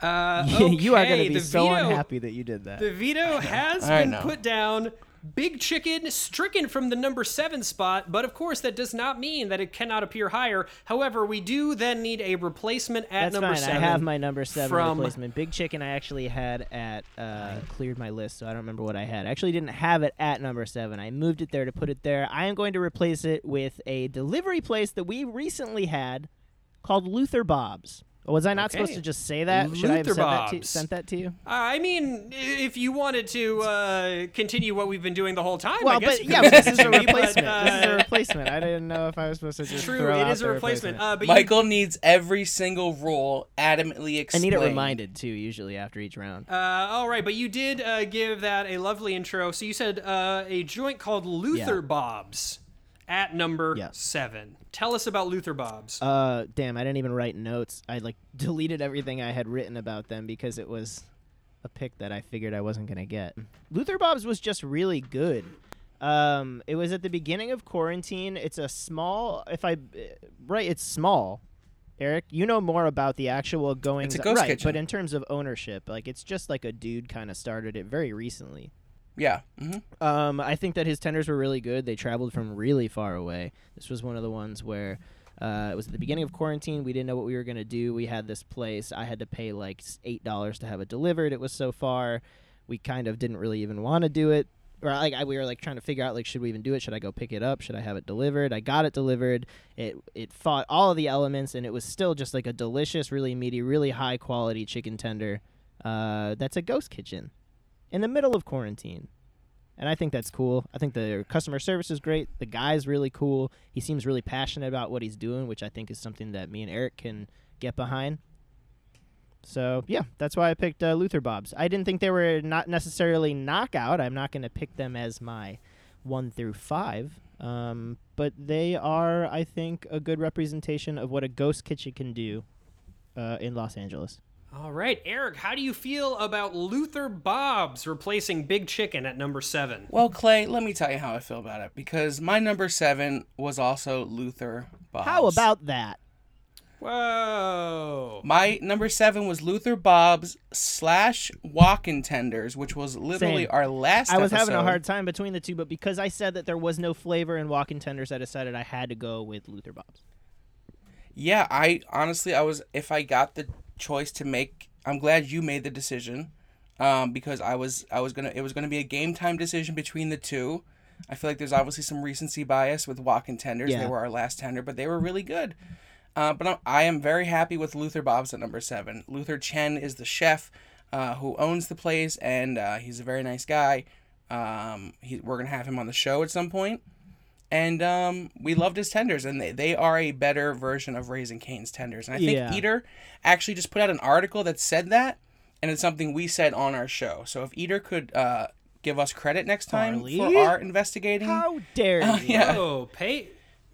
Uh, you are gonna be the so veto- unhappy that you did that. The veto has been put down. Big Chicken stricken from the number seven spot, but of course that does not mean that it cannot appear higher. However, we do then need a replacement at That's number fine. seven. I have my number seven from- replacement. Big Chicken. I actually had at uh, cleared my list, so I don't remember what I had. I actually didn't have it at number seven. I moved it there to put it there. I am going to replace it with a delivery place that we recently had called Luther Bob's. Was I not supposed to just say that? Should I have Luther said that to, sent that to you? I mean, if you wanted to uh, continue what we've been doing the whole time, I Well, guess but yeah, but this is a send it to me, but, replacement. this is a uh, replacement. I didn't know if I was supposed to just True, throw it out is a the replacement. Uh, but you- Michael needs every single rule adamantly explained. I need it reminded too. Usually after each round. Uh, all right, but you did uh, give that a lovely intro. So you said uh, a joint called Luther Yeah. Bob's at number Yeah. seven. Tell us about Luther Bob's. Uh, damn, I didn't even write notes. I like deleted everything I had written about them because it was a pick that I figured I wasn't gonna get. Luther Bob's was just really good. Um, it was at the beginning of quarantine. It's a small, if I, right, it's small. Eric, you know more about the actual going. It's a ghost right, kitchen. but in terms of ownership, like it's just like a dude kind of started it very recently. Yeah. hmm Um, I think that his tenders were really good. They traveled from really far away. This was one of the ones where uh, it was at the beginning of quarantine. We didn't know what we were gonna do. We had this place. I had to pay like eight dollars to have it delivered. It was so far. We kind of didn't really even want to do it. Or like I, we were like trying to figure out like should we even do it? Should I go pick it up? Should I have it delivered? I got it delivered. It it fought all of the elements and it was still just like a delicious, really meaty, really high quality chicken tender. Uh, that's a ghost kitchen in the middle of quarantine. And I think that's cool. I think the customer service is great. The guy's really cool. He seems really passionate about what he's doing, which I think is something that me and Eric can get behind. So, yeah, that's why I picked uh, Luther Bob's. I didn't think they were not necessarily knockout. I'm not going to pick them as my one through five. Um, but they are, I think, a good representation of what a ghost kitchen can do uh, in Los Angeles. All right, Eric, how do you feel about Luther Bob's replacing Big Chicken at number seven? Well, Clay, let me tell you how I feel about it because my number seven was also Luther Bob's. How about that? Whoa. My number seven was Luther Bob's slash walk-in tenders, which was literally Same. our last. I was having a hard time between the two, but because I said that there was no flavor in walk-in tenders, I decided I had to go with Luther Bob's. Yeah, I honestly, I was if I got the choice to make, I'm glad you made the decision, um, because I was I was gonna it was gonna be a game time decision between the two. I feel like there's obviously some recency bias with walk-in tenders. They were our last tender, but they were really good. Uh, but I'm, I am very happy with Luther Bob's at number seven. Luther Chen is the chef uh, who owns the place, and uh, he's a very nice guy. Um, he, we're gonna have him on the show at some point and um, we loved his tenders, and they, they are a better version of Raising Cane's tenders. And I think Yeah. Eater actually just put out an article that said that, and it's something we said on our show. So if Eater could uh, give us credit next time Harley? for our investigating, How dare you? Uh, yeah. Oh, pay,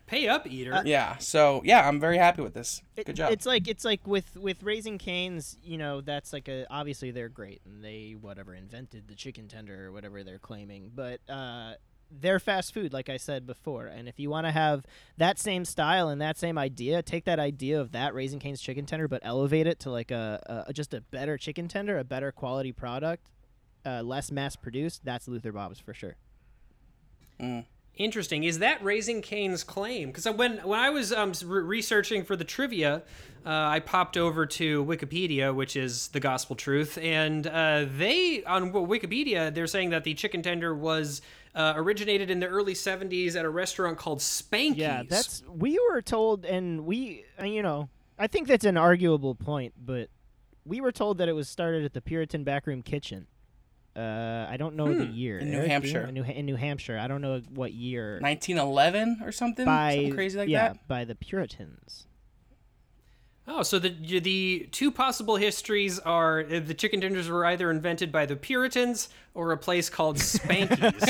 pay up, Eater. yeah. So yeah, I'm very happy with this. It- Good job. It's like it's like with with Raising Cane's, you know, that's like a obviously they're great and they whatever invented the chicken tender or whatever they're claiming, but uh they're fast food like I said before. And if you want to have that same style and that same idea, take that idea of that Raising Cane's chicken tender but elevate it to like a, a just a better chicken tender, a better quality product, uh, less mass produced, that's Luther Bob's for sure. Interesting. Is that Raising Cane's claim? Because when when I was um, re- researching for the trivia, uh, I popped over to Wikipedia, which is the gospel truth, and uh, they on Wikipedia they're saying that the chicken tender was uh, originated in the early '70s at a restaurant called Spanky's. Yeah, that's we were told, and we, uh, you know, I think that's an arguable point, but we were told that it was started at the Puritan Backroom Kitchen. Uh, I don't know the year. In New Eric, Hampshire. In New, in New Hampshire. I don't know what year. 1911 or something, by something crazy like yeah, that. by the Puritans. Oh, so the the two possible histories are uh, the chicken tenders were either invented by the Puritans or a place called Spanky's.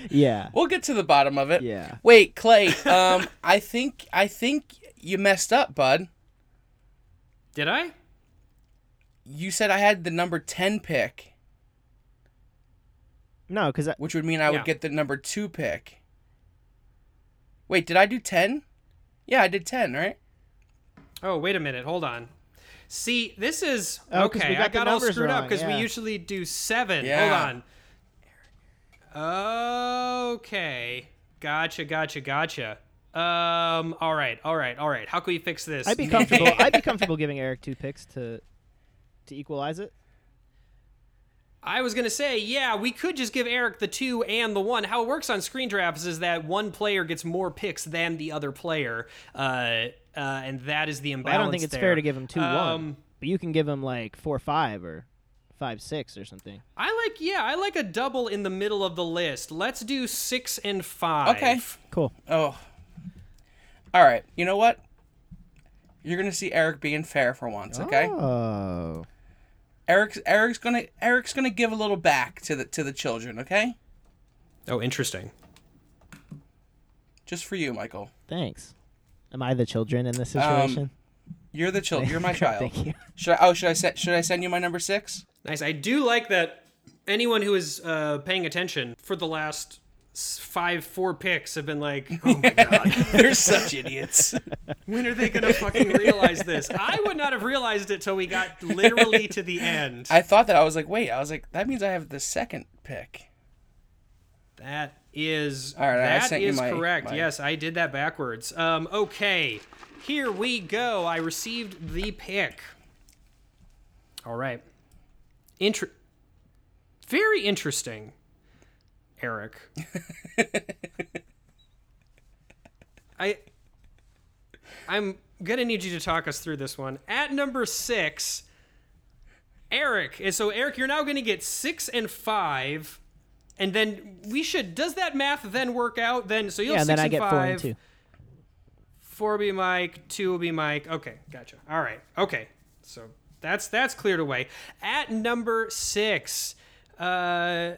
Yeah. We'll get to the bottom of it. Yeah. Wait, Clay. Um, I think I think you messed up, bud. Did I? You said I had the number 10 pick. No, because which would mean I would get the number two pick. Wait, did I do 10? Yeah, I did 10, right? Oh, wait a minute. Hold on. See, this is Oh, 'cause okay. we got I got all numbers screwed up because yeah. we usually do seven. Yeah. Hold on. Okay. Gotcha. Gotcha. Gotcha. Um. All right. All right. All right. How can we fix this? I'd be comfortable. I'd be comfortable giving Eric two picks to to equalize it. I was gonna say, yeah, we could just give Eric the two and the one. How it works on screen drafts is that one player gets more picks than the other player, uh, uh, and that is the imbalance. I don't think it's there. fair to give him two one, Um, but you can give him like four five or five six or something. I like, yeah, I like a double in the middle of the list. Let's do six and five. Okay. Cool. Oh. All right. You know what? You're gonna see Eric being fair for once, okay? Oh. Eric's Eric's gonna Eric's gonna give a little back to the to the children, okay? Oh, interesting. Just for you, Michael. Thanks. Am I the children in this Um, situation? You're the child. You're my child. Thank you. Should I? Oh, should I set? Should I send you my number six? Nice. I do like that. Anyone who is uh, paying attention for the last five, four picks have been like, "Oh my god, They're such idiots. when are they gonna fucking realize this?" I would not have realized it till we got literally to the end. I thought that I was like, wait. I was like, that means I have the second pick. That is All right, that you my- correct. my- Yes, I did that backwards. Um, okay, here we go. I received the pick. All right. Inter- very interesting, Eric. I I'm gonna need you to talk us through this one. At number six, Eric. And so Eric, you're now gonna get six and five. And then we should. Does that math then work out? Then so you'll Yeah, have and then six I and get five. four and two. Four will be Mike. Two will be Mike. Okay, gotcha. All right. Okay, so that's that's cleared away. At number six, uh,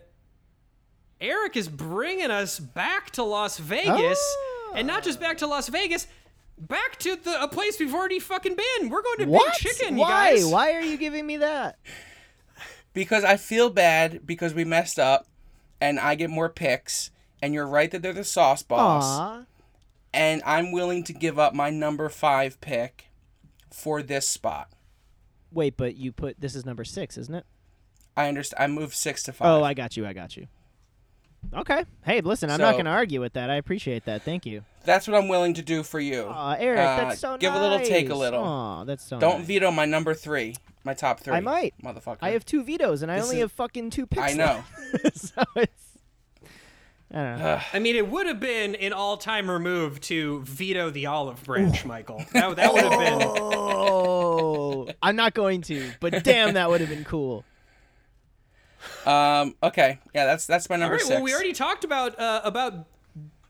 Eric is bringing us back to Las Vegas, and not just back to Las Vegas, back to the a place we've already fucking been. We're going to What? Big Chicken, Why? you guys. Why are you giving me that? Because I feel bad because we messed up, and I get more picks. And you're right that they're the sauce boss. Aw. And I'm willing to give up my number five pick for this spot. Wait, but you put this is number six, isn't it? I understand. I moved six to oh, five. Oh, I got you. I got you. Okay. Hey, listen, I'm not going to argue with that. I appreciate that. Thank you. That's what I'm willing to do for you. Aw, Eric, Uh, that's so give a little, take a little. Aw, that's so Don't nice. veto my number three, my top three. I might. motherfucker. I have two vetoes, and I This only is- have fucking two picks. I know. left. so it's. I don't know. I mean, it would have been an all-timer move to veto the olive branch, Michael. That, that would have been. Oh, I'm not going to, but damn, that would have been cool. Um. Okay. Yeah. That's that's my number right. six. Well, we already talked about uh, about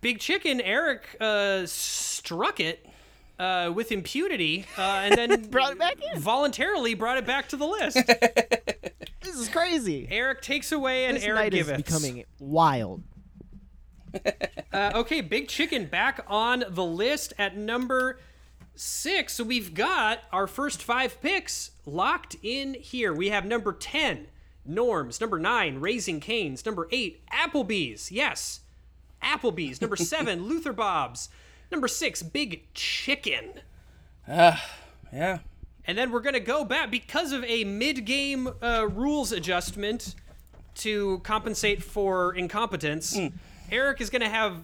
Big Chicken. Eric uh, struck it uh, with impunity, uh, and then Brought it back in. Voluntarily brought it back to the list. This is crazy. Eric takes away and This Eric night is becoming wild. Uh, okay, Big Chicken back on the list at number six. So we've got our first five picks locked in here. We have number 10, Norm's. Number nine, Raising Cane's. Number eight, Applebee's. Yes, Applebee's. Number seven, Luther Bob's. Number six, Big Chicken. Ah, Yeah. And then we're going to go back because of a mid game uh, rules adjustment to compensate for incompetence. Eric is going to have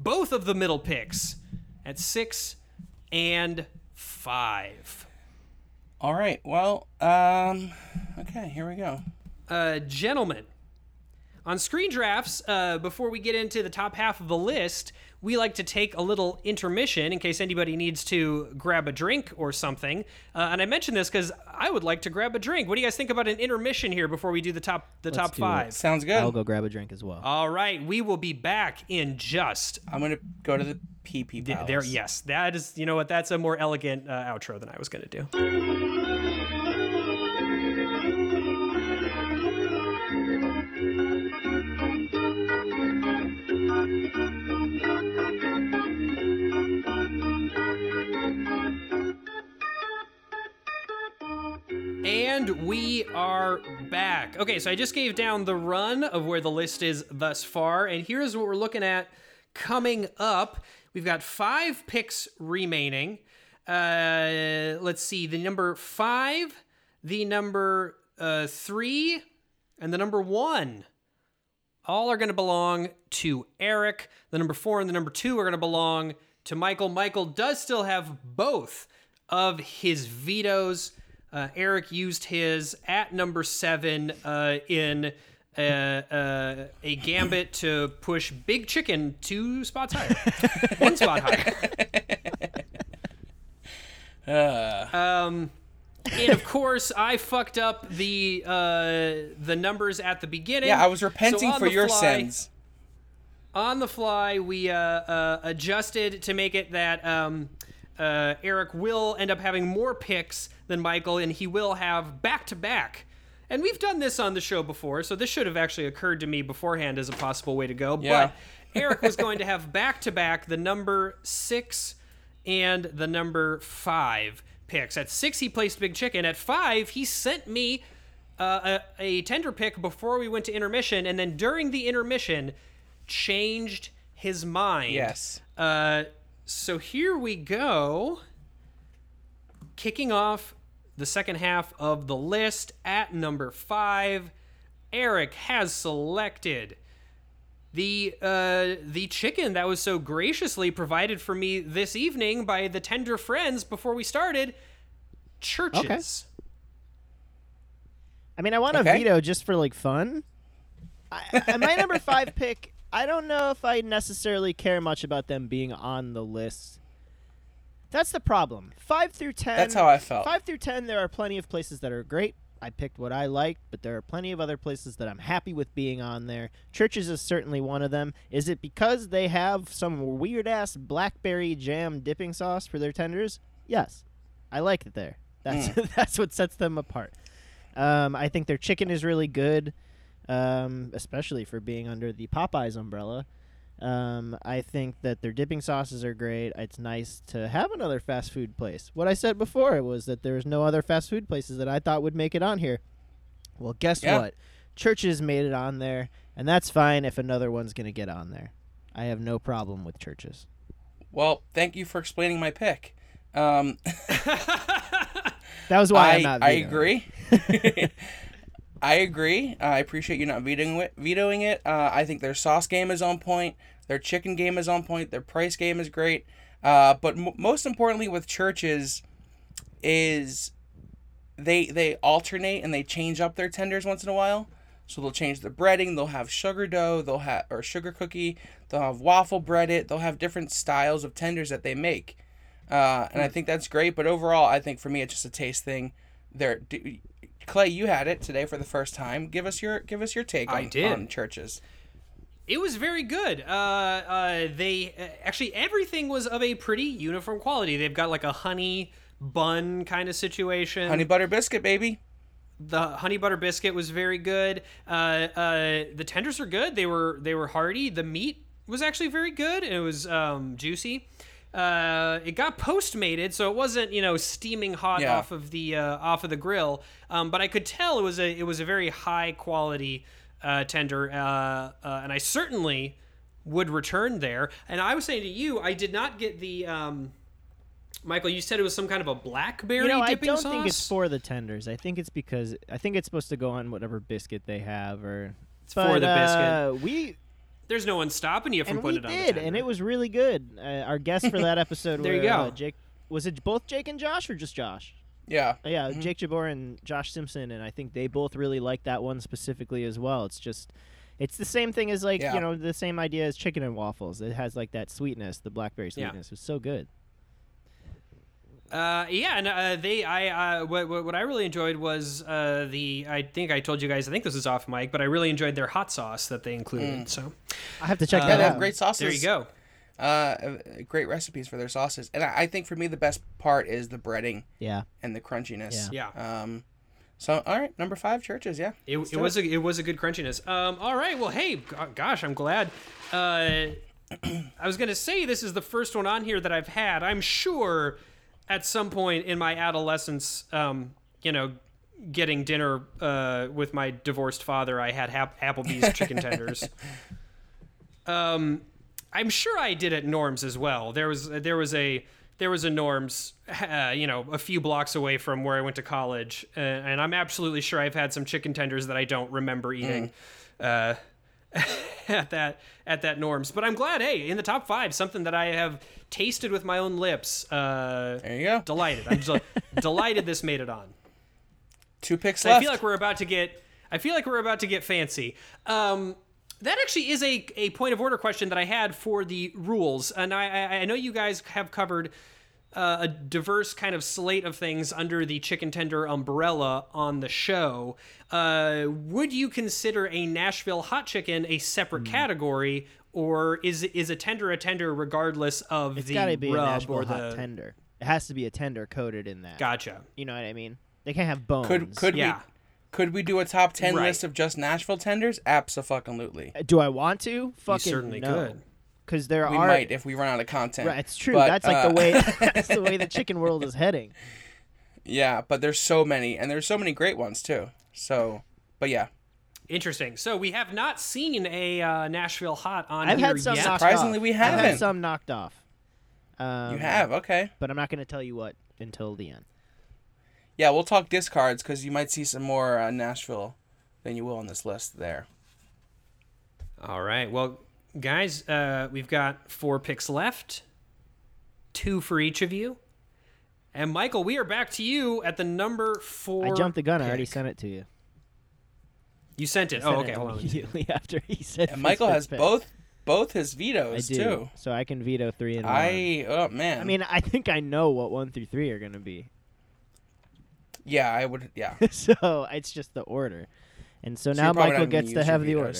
both of the middle picks at six and five. All right. Well. Um. Okay. Here we go. Uh, gentlemen, on screen drafts, uh, before we get into the top half of the list, we like to take a little intermission in case anybody needs to grab a drink or something. Uh, and I mention this because I would like to grab a drink. What do you guys think about an intermission here before we do the top the top do it. five? Sounds good. I'll go grab a drink as well. All right, we will be back in just I'm gonna go to the PP th- palace. there. Yes, that is. You know what? That's a more elegant uh, outro than I was going to do. And we are back. Okay, so I just gave down the run of where the list is thus far, and here's what we're looking at coming up. We've got five picks remaining. Uh, let's see, the number five, the number uh, three, and the number one all are going to belong to Eric. The number four and the number two are going to belong to Michael. Michael does still have both of his vetoes uh, Eric used his at number seven uh, in uh, uh, a gambit to push Big Chicken two spots higher, one spot higher. Um, and of course, I fucked up the uh, the numbers at the beginning. Yeah, I was repenting on for your fly- sins. on the fly, we uh, uh, adjusted to make it that um, uh, Eric will end up having more picks than Michael, and he will have back to back. And we've done this on the show before, so this should have actually occurred to me beforehand as a possible way to go. Yeah. But Eric was going to have back to back the number six and the number five picks. At six, he placed Big Chicken. At five, he sent me uh, a, a tender pick before we went to intermission, and then during the intermission, changed his mind. Yes. Uh, so here we go. Kicking off the second half of the list at number five, Eric has selected the uh, the chicken that was so graciously provided for me this evening by the tender friends before we started. Church's. Okay. I mean, I want to Okay. veto just for like fun. I, I- my number five pick. I don't know if I necessarily care much about them being on the list. That's the problem. Five through ten. That's how I felt. Five through ten, there are plenty of places that are great. I picked what I liked, but there are plenty of other places that I'm happy with being on there. Church's is certainly one of them. Is it because they have some weird ass blackberry jam dipping sauce for their tenders? Yes, I like it there. That's that's what sets them apart. Um, I think their chicken is really good, um, especially for being under the Popeyes umbrella. Um, I think that their dipping sauces are great. It's nice to have another fast food place. What I said before was that there's no other fast food places that I thought would make it on here. Well, guess Yeah. what? Church's made it on there, and that's fine if another one's going to get on there. I have no problem with Church's. Well, thank you for explaining my pick. Um, That was why I, I'm not. I agree. I agree. Uh, I appreciate you not vetoing it. Vetoing it. Uh, I think their sauce game is on point. Their chicken game is on point. Their price game is great. Uh, but m- most importantly, with Church's, is they they alternate and they change up their tenders once in a while. So they'll change the breading. They'll have sugar dough. They'll have or sugar cookie. They'll have waffle bread. It. They'll have different styles of tenders that they make, uh, and I think that's great. But overall, I think for me, it's just a taste thing. There, Clay, you had it today for the first time. Give us your give us your take I on, did. on Church's. It was very good. Uh, uh, they uh, actually everything was of a pretty uniform quality. They've got like a honey bun kind of situation. Honey butter biscuit, baby. the honey butter biscuit was very good. Uh, uh, the tenders are good. They were they were hearty. The meat was actually very good. It was um, juicy. Uh, it got postmated, so it wasn't you know steaming hot Yeah. off of the uh, off of the grill. Um, but I could tell it was a it was a very high quality uh, tender, uh, uh, and I certainly would return there. And I was saying to you, I did not get the. Um, Michael, you said it was some kind of a blackberry You know, I don't sauce. think it's for the tenders. I think it's because I think it's supposed to go on whatever biscuit they have, or it's for the biscuit. Uh, we There's no one stopping you from and we putting it on the did, and it was really good. Uh, our guests for that episode There were you go. uh, Jake. Was it both Jake and Josh, or just Josh? Yeah. Uh, yeah, Jake Jabor and Josh Simpson, and I think they both really liked that one specifically as well. It's just, it's the same thing as like Yeah. you know the same idea as chicken and waffles. It has like that sweetness, the blackberry Yeah. sweetness. It's so good. Uh, yeah, and uh, they, I, uh, what, what what I really enjoyed was uh, the. I think I told you guys. I think this is off mic, but I really enjoyed their hot sauce that they included. So I have to check Yeah, that they out. have great sauces. there you go. Uh, uh, great recipes for their sauces, and I, I think for me the best part is the breading Yeah. and the crunchiness. Yeah. Um, so all right, number five Church's. Yeah. It, Let's it was a it was a good crunchiness. Um, all right, well, hey, gosh, I'm glad. Uh, I was gonna say this is the first one on here that I've had. I'm sure at some point in my adolescence, um, you know, getting dinner uh, with my divorced father, I had Applebee's chicken tenders. Um, I'm sure I did at Norm's as well. There was there was a there was a Norm's, uh, you know, a few blocks away from where I went to college, uh, and I'm absolutely sure I've had some chicken tenders that I don't remember eating. Uh, at that at that Norm's, but I'm glad. Hey, in the top five, something that I have tasted with my own lips. Uh, There you go. delighted. I'm del- delighted this made it on. Two picks left. I feel like we're about to get. I feel like we're about to get fancy. Um, that actually is a, a point of order question that I had for the rules, and I I, I know you guys have covered uh, a diverse kind of slate of things under the chicken tender umbrella on the show. Uh, would you consider a Nashville hot chicken a separate Hmm. category, or is is a tender a tender regardless of It's the got to be a rub Nashville or hot the? tender. It has to be a tender coated in that. Gotcha. You know what I mean? They can't have bones. could could Yeah. we could we do a top ten Right. list of just Nashville tenders? Absolutely. Do I want to? Fucking certainly no. could. Because there We are. We might if we run out of content. Right, it's true. But, that's like uh, the way. that's the way the chicken world is heading. Yeah, but there's so many, and there's so many great ones too. So, but yeah, Interesting. So we have not seen a uh, Nashville hot on I've here had some yet. Surprisingly, off. we I've had haven't. some knocked off. Um, you have okay. but I'm not going to tell you what until the end. Yeah, we'll talk discards because you might see some more uh, Nashville than you will on this list there. All right. Well, guys, uh, we've got four picks left, two for each of you. And Michael, we are back to you at the number four. I jumped the gun. I already sent it to you. You sent it. Sent Oh, it okay. Hold on. Immediately after he said. And Michael has pick. both both his I vetoes do. too. So I can veto three and one. I oh man. I mean, I think I know what one through three are going to be. yeah, I would. Yeah. so it's just the order. And so So now Michael gets to have the order.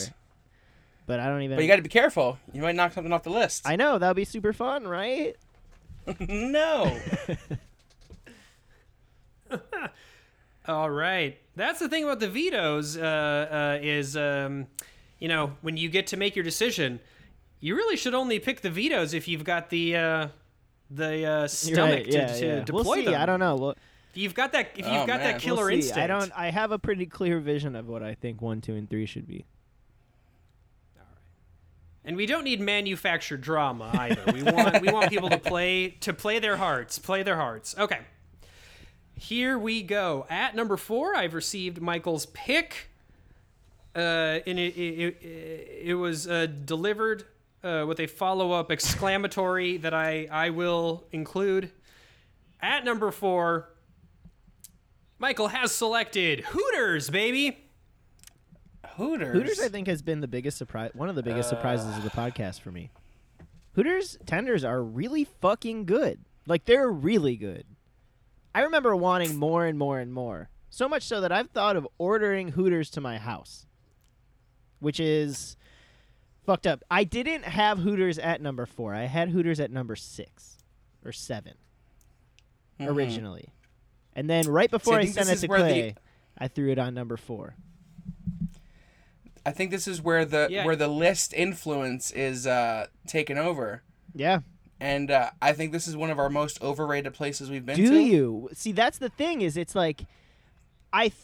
Vetoes. But I don't even. But you got to be careful. You might knock something off the list. I know that would be super fun, right? no. All right. That's the thing about the vetoes uh, uh, is, um, you know, when you get to make your decision, you really should only pick the vetoes if you've got the uh, the uh, stomach right, to, yeah, to yeah. deploy We'll see. them. I don't know. We'll, If you've got that, if you've Oh, got man. that killer we'll instinct, I don't. I have a pretty clear vision of what I think one, two, and three should be. And we don't need manufactured drama either. We want we want people to play to play their hearts, play their hearts. Okay. Here we go. At number four, I've received Michael's pick, uh, and it it, it, it was uh, delivered uh, with a follow up exclamatory that I I will include. At number four, Michael has selected Hooters, baby. Hooters. Hooters, I think, has been the biggest surprise. One of the biggest surprises of the podcast for me. Hooters tenders are really fucking good. Like they're really good. I remember wanting more and more and more. So much so that I've thought of ordering Hooters to my house, which is fucked up. I didn't have Hooters at number four. I had Hooters at number six or 7 Mhm. originally, and then right before I I, sent it to where the- Clay, I threw it on number four. I think this is where the Yeah. where the list influence is uh, taken over, Yeah. and uh, I think this is one of our most overrated places we've been Do to. you see? That's the thing. Is it's like, I, th-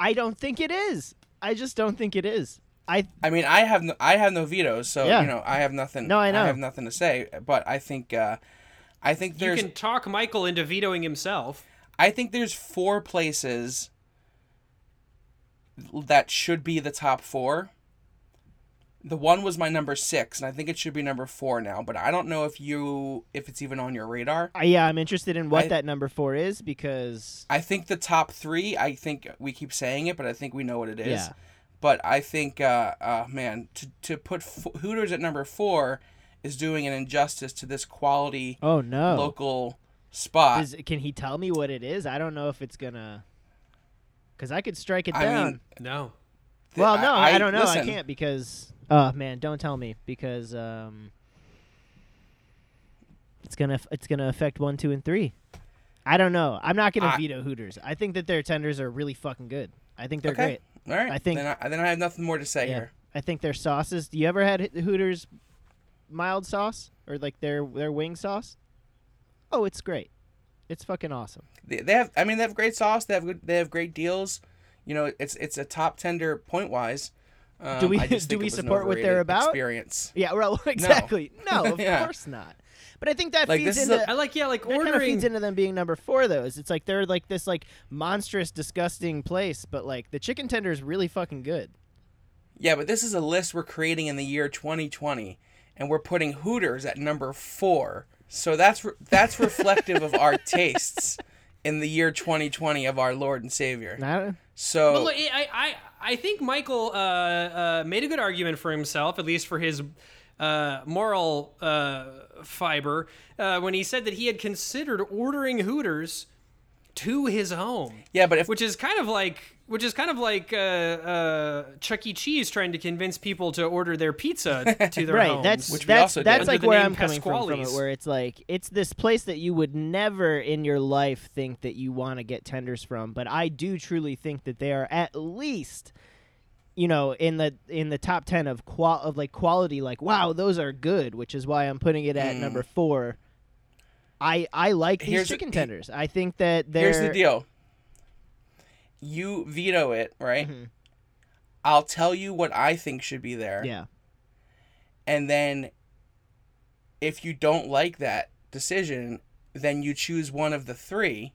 I don't think it is. I just don't think it is. I I mean, I have no, I have no vetoes, so Yeah. you know I have nothing. No, I know. I have nothing to say, but I think uh, I think You can talk Michael into vetoing himself. I think there's four places that should be the top four. The one was my number six, and I think it should be number four now. But I don't know if you if it's even on your radar. I- yeah, I'm interested in what I- that number four is because I think the top three. I think we keep saying it, but I think we know what it is. Yeah. But I think, uh, uh, man, to to put F- Hooters at number four is doing an injustice to this quality oh no, local spot. Is- can he tell me what it is? I don't know if it's gonna. Because I could strike it I down. mean, No. Th- well, no, I, don't know. I can't because. Oh man, don't tell me because um. It's gonna it's gonna affect one, two, and three. I don't know. I'm not gonna I- veto Hooters. I think that their tenders are really fucking good. I think they're Okay. great. All right. I think- then I, then I have nothing more to say Yeah. here. I think their sauces. Do you ever had H- Hooters mild sauce or like their their wing sauce? Oh, it's great. It's fucking awesome. They, they have. I mean, they have great sauce. They have good. They have great deals. You know, it's it's a top tender point wise. Um, Do we- do we it was an support what they're about? Experience. Yeah, well, exactly. No, of Yeah. course not. But I think that Like, feeds into a- I like yeah, like that kind of feeds into them being number four. Though, is it's like they're like this like monstrous, disgusting place, but like the chicken tender is really fucking good. Yeah, but this is a list we're creating in the year 2020, and we're putting Hooters at number four. So that's re- that's reflective of our tastes in the year 2020 of our Lord and Savior. Not- So But look, I, I, I think Michael uh, uh, made a good argument for himself, at least for his uh, moral uh, fiber, uh, when he said that he had considered ordering Hooters to his home, yeah, but if which is kind of like, which is kind of like uh, uh, Chuck E. Cheese trying to convince people to order their pizza to their right homes. that's Which we that's also did. that's like where i'm coming from, from it where it's like it's this place that you would never in your life think that you want to get tenders from but i do truly think that they are at least you know in the in the top 10 of qual of like quality like wow those are good which is why i'm putting it at Mm. number 4 i i like these Here's- chicken tenders i think that they're here's the deal. You veto it, right? Mhm. I'll tell you what I think should be there. yeah And then if you don't like that decision, then you choose one of the three.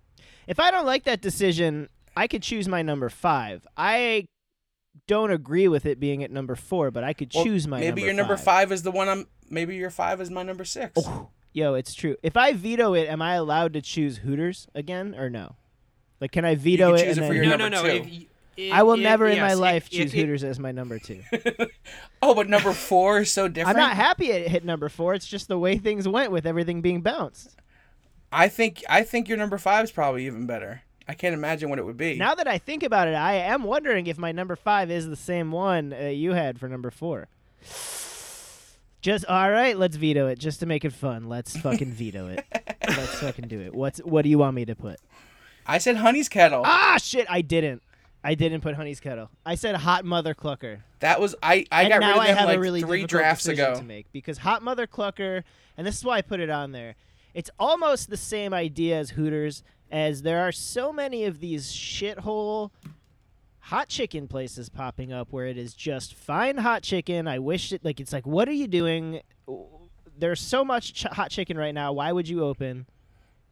If I don't like that decision, I could choose my number five. I don't agree with it being at number four, but I could Well, choose my maybe number your number five. five is the one I'm maybe your five is my number six. Oh, yo, it's true. If I veto it, am I allowed to choose Hooters again or no? Like, can I veto can it? and it for then- your no, no, no. two. If, y- if, I will if- never in my yes, life if- choose if- Hooters as my number two. Oh, but number four is so different. I'm not happy it hit number four. It's just the way things went with everything being bounced. I think I think your number five is probably even better. I can't imagine what it would be. Now that I think about it, I am wondering if my number five is the same one uh, you had for number four. Just all right, let's veto it just to make it fun. Let's fucking veto it. let's fucking do it. What's what do you want me to put? I said Honey's Kettle. Ah, shit! I didn't. I didn't put Honey's Kettle. I said Hot Mother Clucker. That was I. I and got rid of I them like really three drafts ago. to make because Hot Mother Clucker, and this is why I put it on there. It's almost the same idea as Hooters, as there are so many of these shithole hot chicken places popping up where it is just fine hot chicken. I wish it like it's like, what are you doing? There's so much ch- hot chicken right now. Why would you open?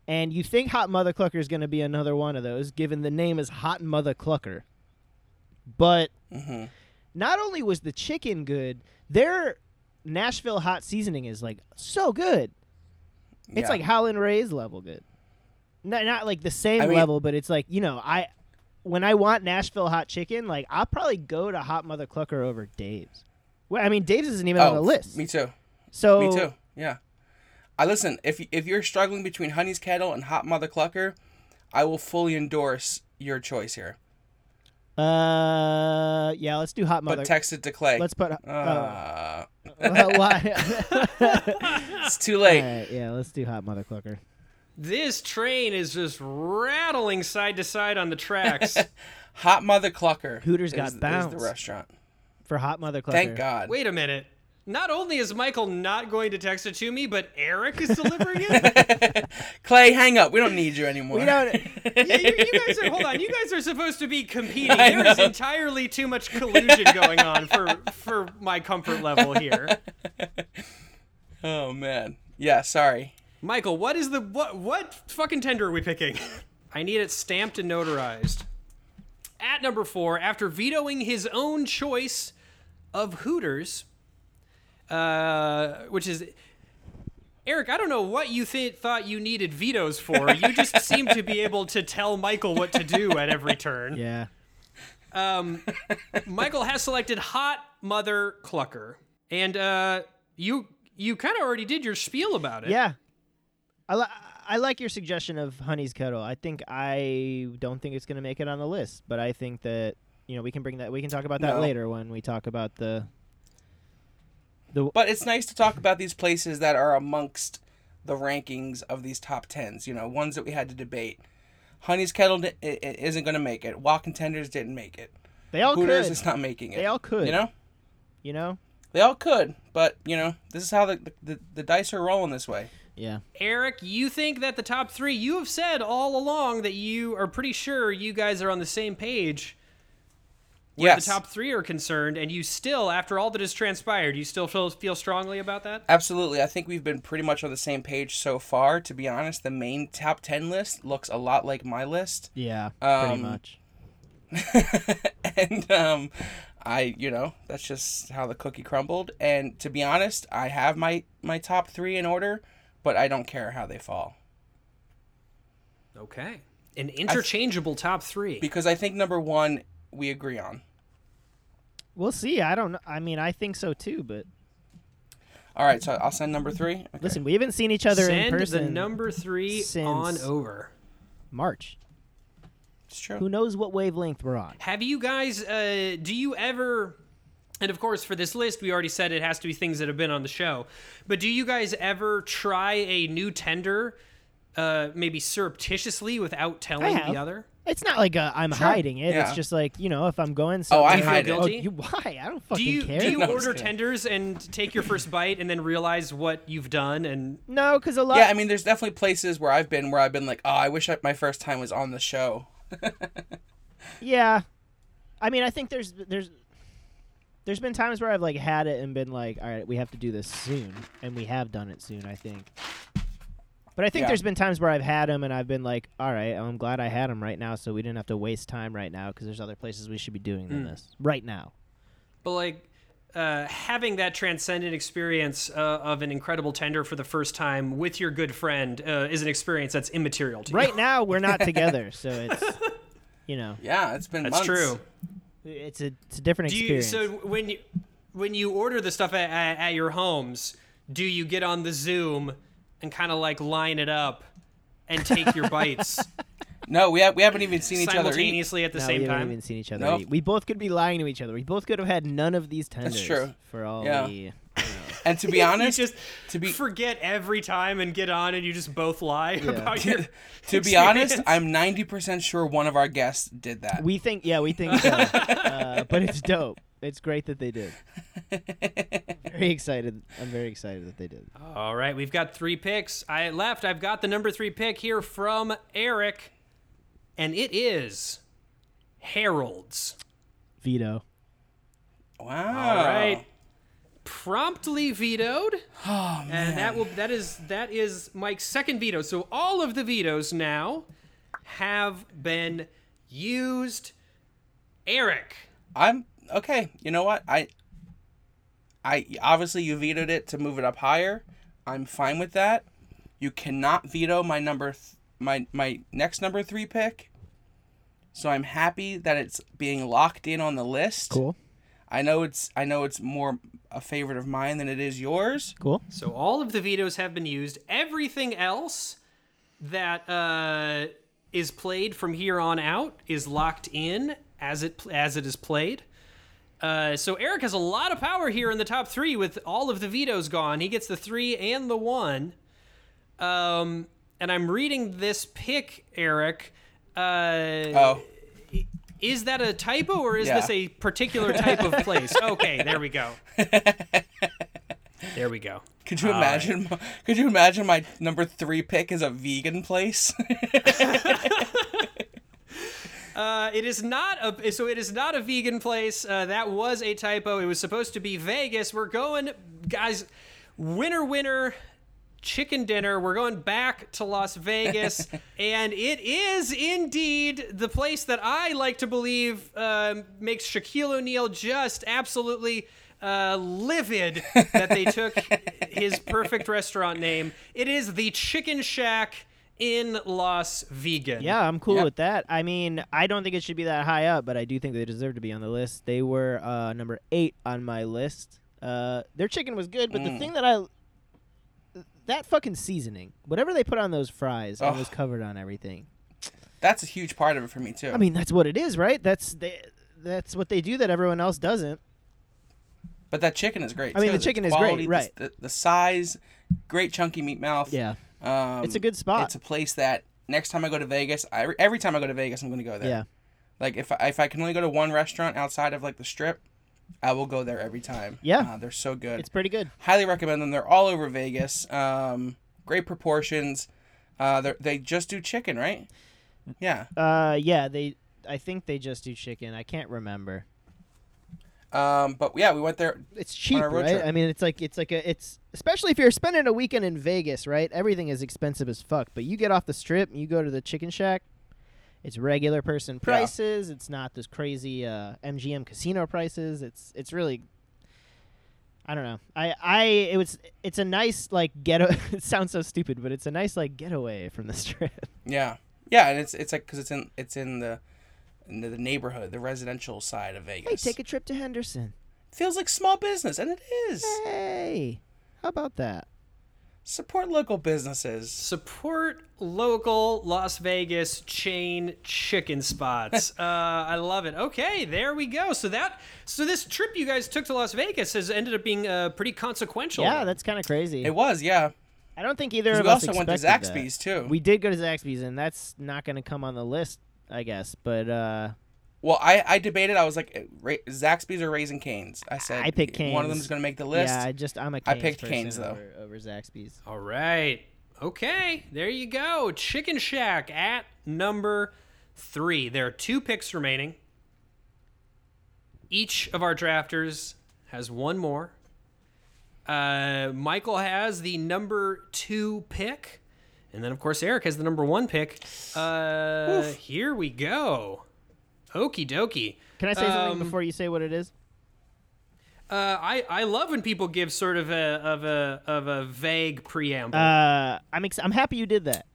And you think Hot Mother Clucker is going to be another one of those, given the name is Hot Mother Clucker. But hmm not only was the chicken good, their Nashville hot seasoning is like so good. It's like Howlin' Ray's level good. Not not like the same I mean- level, but it's like you know I when I want Nashville hot chicken, like I'll probably go to Hot Mother Clucker over Dave's. Well, I mean Dave's isn't even on oh, the list. Me too. so Me too. Yeah. I listen. If if you're struggling between Honey's Kettle and Hot Mother Clucker, I will fully endorse your choice here. Uh, yeah, let's do Hot Mother. But text it to Clay. let's put. Uh, Uh, why? it's too late. Alright, yeah, let's do Hot Mother Clucker. This train is just rattling side to side on the tracks. Hot Mother Clucker. Hooters got is, is the restaurant. For Hot Mother Clucker. Thank God. Wait a minute. Not only is Michael not going to text it to me, but Eric is delivering it. Clay, hang up. We don't need you anymore. We don't. you, you- you guys are hold on. You guys are supposed to be competing. I There is know. entirely too much collusion going on for for my comfort level here. Oh man. Yeah. Sorry. Michael, what is the what what fucking tender are we picking? I need it stamped and notarized. At number four, after vetoing his own choice of Hooters, uh, which is Eric, I don't know what you th- thought you needed vetoes for. You just seem to be able to tell Michael what to do at every turn. Yeah. Um, Michael has selected Hot Mother Clucker, and uh, you you kind of already did your spiel about it. Yeah. I, li- I like your suggestion of Honey's Kettle. I think I don't think it's going to make it on the list, but I think that you know we can bring that we can talk about that No. later when we talk about the the But it's nice to talk about these places that are amongst the rankings of these top tens. You know, ones that we had to debate. Honey's Kettle di- i- i- isn't going to make it. Walk Contenders didn't make it. they all Hooters could is not making it. they all could You know, you know they all could. But you know, this is how the the, the dice are rolling this way. yeah Eric, you think that the top three, you have said all along that you are pretty sure you guys are on the same page where Yes. the top three are concerned, and you still, after all that has transpired, you still feel, feel strongly about that? Absolutely. I think we've been pretty much on the same page so far. To be honest, the main top 10 list looks a lot like my list. yeah pretty Um, much and um I, you know, that's just how the cookie crumbled. And to be honest, I have my my top 3 in order, but I don't care how they fall. Okay. An interchangeable top three. because I think number one we agree on. We'll see. I don't. I mean, I think so too. But All right, so I'll send number three. Okay. listen, we haven't seen each other in person. Send the number three since- on over. March. it's true. Who knows what wavelength we're on? Have you guys? Uh, do you ever? And of course, for this list, we already said it has to be things that have been on the show. But do you guys ever try a new tender, uh, maybe surreptitiously without telling the other? It's not like i I'm hiding it. Yeah. It's just like you know, if I'm going. Oh, I somewhere- hide it. Oh, Guilty? you, why? I don't Do fucking you care. do you No, I'm order kidding. tenders and take your first bite and then realize what you've done and no, because a lot. Yeah, I mean, there's definitely places where I've been where I've been like, oh, I wish I, my first time was on the show. Yeah, I mean, I think there's there's there's been times where I've like had it and been like, all right, we have to do this soon, and we have done it soon. I think. But I think Yeah. there's been times where I've had them and I've been like, all right, I'm glad I had them right now, so we didn't have to waste time right now because there's other places we should be doing than Mm. this right now. but like uh, having that transcendent experience uh, of an incredible tender for the first time with your good friend uh, is an experience that's immaterial to you. Right now, we're not together, so it's you know, Yeah, it's been That's months. true. it's a it's a different Do you, experience. so when you when you order the stuff at, at, at your homes, do you get on the Zoom and kind of like line it up and take your bites No, we have, we haven't even seen each other simultaneously at the no, same we haven't time? even seen each other. Nope. We both could be lying to each other. We both could have had none of these tenders. That's true. For all Yeah. the And to be you honest, just to be forget every time and get on and you just both lie about your to be honest. I'm 90% sure one of our guests did that. We think, yeah, we think so. uh, but it's dope. It's great that they did. very excited. I'm very excited that they did. All right, we've got three picks. I left. I've got the number three pick here from Eric, and it is Harold's. Veto. wow. All right, promptly vetoed, Oh, man. and that will that is that is Mike's second veto. So all of the vetoes now have been used. Eric, I'm okay. You know what? I I obviously you vetoed it to move it up higher. I'm fine with that. You cannot veto my number th- my my next number 3 pick. So I'm happy that it's being locked in on the list. Cool. I know it's I know it's more a favorite of mine than it is yours. Cool. So all of the vetoes have been used. Everything else that uh, is played from here on out is locked in as it as it is played. Uh, so Eric has a lot of power here in the top three with all of the vetoes gone. He gets the three and the one. Um, and I'm reading this pick, Eric. Uh, Oh. Is that a typo or is Yeah. this a particular type of place? Okay, there we go. There we go. Could you All right. imagine could you imagine my number 3 pick is a vegan place? Uh, it is not a so it is not a vegan place. Uh, that was a typo. It was supposed to be Vegas. We're going, guys. Winner, winner, chicken dinner. We're going back to Las Vegas, and it is indeed the place that I like to believe um, makes Shaquille O'Neal just absolutely. Uh, livid that they took his perfect restaurant name. It is the Chicken Shack in Las Vegas. Yeah, I'm cool Yep. with that. I mean, I don't think it should be that high up, but I do think they deserve to be on the list. They were uh, number eight on my list. Uh, their chicken was good, but the Mm. thing that I that fucking seasoning, whatever they put on those fries, and Ugh. was covered on everything. That's a huge part of it for me too. I mean, that's what it is, right? That's they, that's what they do that everyone else doesn't. But that chicken is great. I mean, too. the chicken is quality, great, right. The, the size, great chunky meat mouth. Yeah, Um, it's a good spot. It's a place that next time I go to Vegas, I, every time I go to Vegas, I'm going to go there. yeah, Like if I, if I can only go to one restaurant outside of like the Strip, I will go there every time. Yeah. Uh, they're so good. it's pretty good. Highly recommend them. They're all over Vegas. Um, great proportions. Uh, they they just do chicken, right? Yeah. Uh, yeah, they. I think they just do chicken. I can't remember. Um, but yeah, we went there. It's cheap, right? trip. I mean, it's like it's like a it's especially if you're spending a weekend in Vegas, right? Everything is expensive as fuck. But you get off the strip and you go to the Chicken Shack. It's regular person prices. It's not this crazy uh, MGM casino prices. It's it's really. I don't know. I I it was it's a nice like ghetto. it sounds so stupid, but it's a nice like getaway from the strip. Yeah. Yeah, and it's it's like because it's in it's in the in the neighborhood, the residential side of Vegas. Hey, take a trip to Henderson. Feels like small business, and it is. Hey, how about that? Support local businesses. Support local Las Vegas chain chicken spots. uh, I love it. Okay, there we go. So that so this trip you guys took to Las Vegas has ended up being uh, pretty consequential. Yeah, that's kind of crazy. It was, yeah. I don't think either of we us also went to expected that. Zaxby's too. We did go to Zaxby's, and that's not going to come on the list, I guess. But uh, Well, I, I debated. I was like, eh, Ra- Zaxby's or Raising Cane's. I said I picked One of them is going to make the list. yeah, I just I'm a I Cane's picked person Cane's, though. over, over Zaxby's. All right. Okay, there you go. Chicken Shack at number three. There are two picks remaining. Each of our drafters has one more. Uh, Michael has the number two pick. And then, of course, Eric has the number one pick. Uh, here we go. Okie dokie. Can I say something Um, before you say what it is? Uh, I, I love when people give sort of a of a of a vague preamble. Uh, I'm ex- I'm happy you did that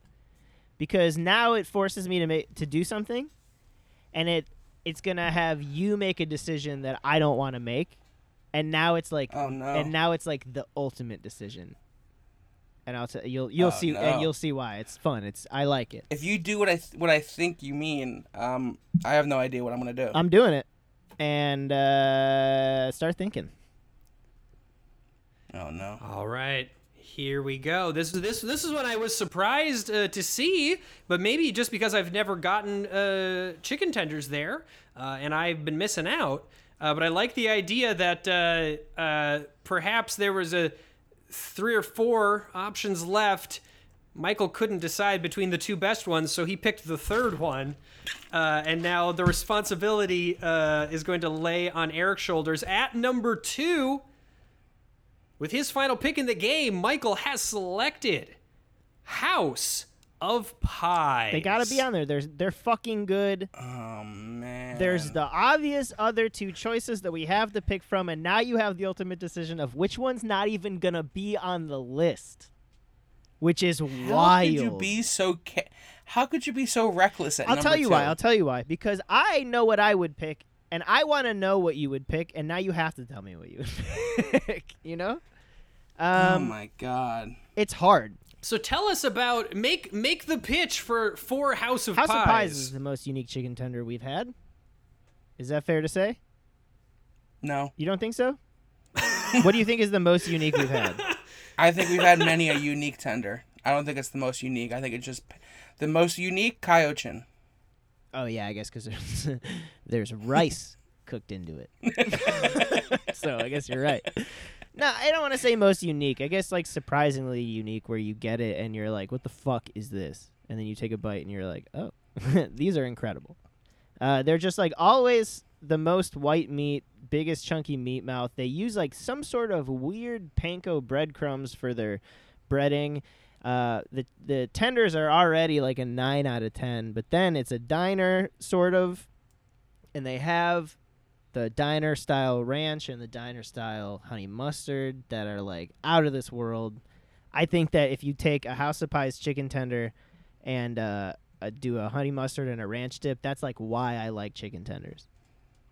because now it forces me to make to do something, and it it's gonna have you make a decision that I don't want to make, and now it's like Oh, no. and now it's like the ultimate decision. And I'll t- you'll you'll Oh, see no. and you'll see why it's fun. It's I like it. If you do what I th- what I think you mean, um, I have no idea what I'm going to do. I'm doing it, and uh, start thinking. oh no. All right, here we go. This is this this is what I was surprised uh, to see, but maybe just because I've never gotten uh, chicken tenders there, uh, and I've been missing out. Uh, but I like the idea that uh, uh, perhaps there was a three or four options left. Michael couldn't decide between the two best ones, so he picked the third one. Uh, and now the responsibility uh, is going to lay on Eric's shoulders. At number two, with his final pick in the game, Michael has selected House of Pies. They gotta be on there. They're they're fucking good. Oh man. There's the obvious other two choices that we have to pick from, and now you have the ultimate decision of which one's not even gonna be on the list, which is How wild. could you be so? Ca- How could you be so reckless at I'll tell you two? why. I'll tell you why. Because I know what I would pick, and I want to know what you would pick, and now you have to tell me what you would pick. You know, oh um, my god. it's hard. So tell us about make make the pitch for for House of House Pies. of Pies is the most unique chicken tender we've had. Is that fair to say? No, You don't think so? what do you think is the most unique we've had? I think we've had many a unique tender. I don't think it's the most unique. I think it's just the most unique Kyochon. Oh yeah, I guess because there's there's rice cooked into it. so I guess you're right. No, I don't want to say most unique. I guess like surprisingly unique, where you get it and you're like, "What the fuck is this?" And then you take a bite and you're like, "Oh, these are incredible." Uh, they're just like always the most white meat, biggest chunky meat mouth. They use like some sort of weird panko breadcrumbs for their breading. Uh, the the tenders are already like a nine out of ten, but then it's a diner sort of, and they have the diner style ranch and the diner style honey mustard that are like out of this world. I think that if you take a House of Pies chicken tender and uh, do a honey mustard and a ranch dip, that's like why I like chicken tenders.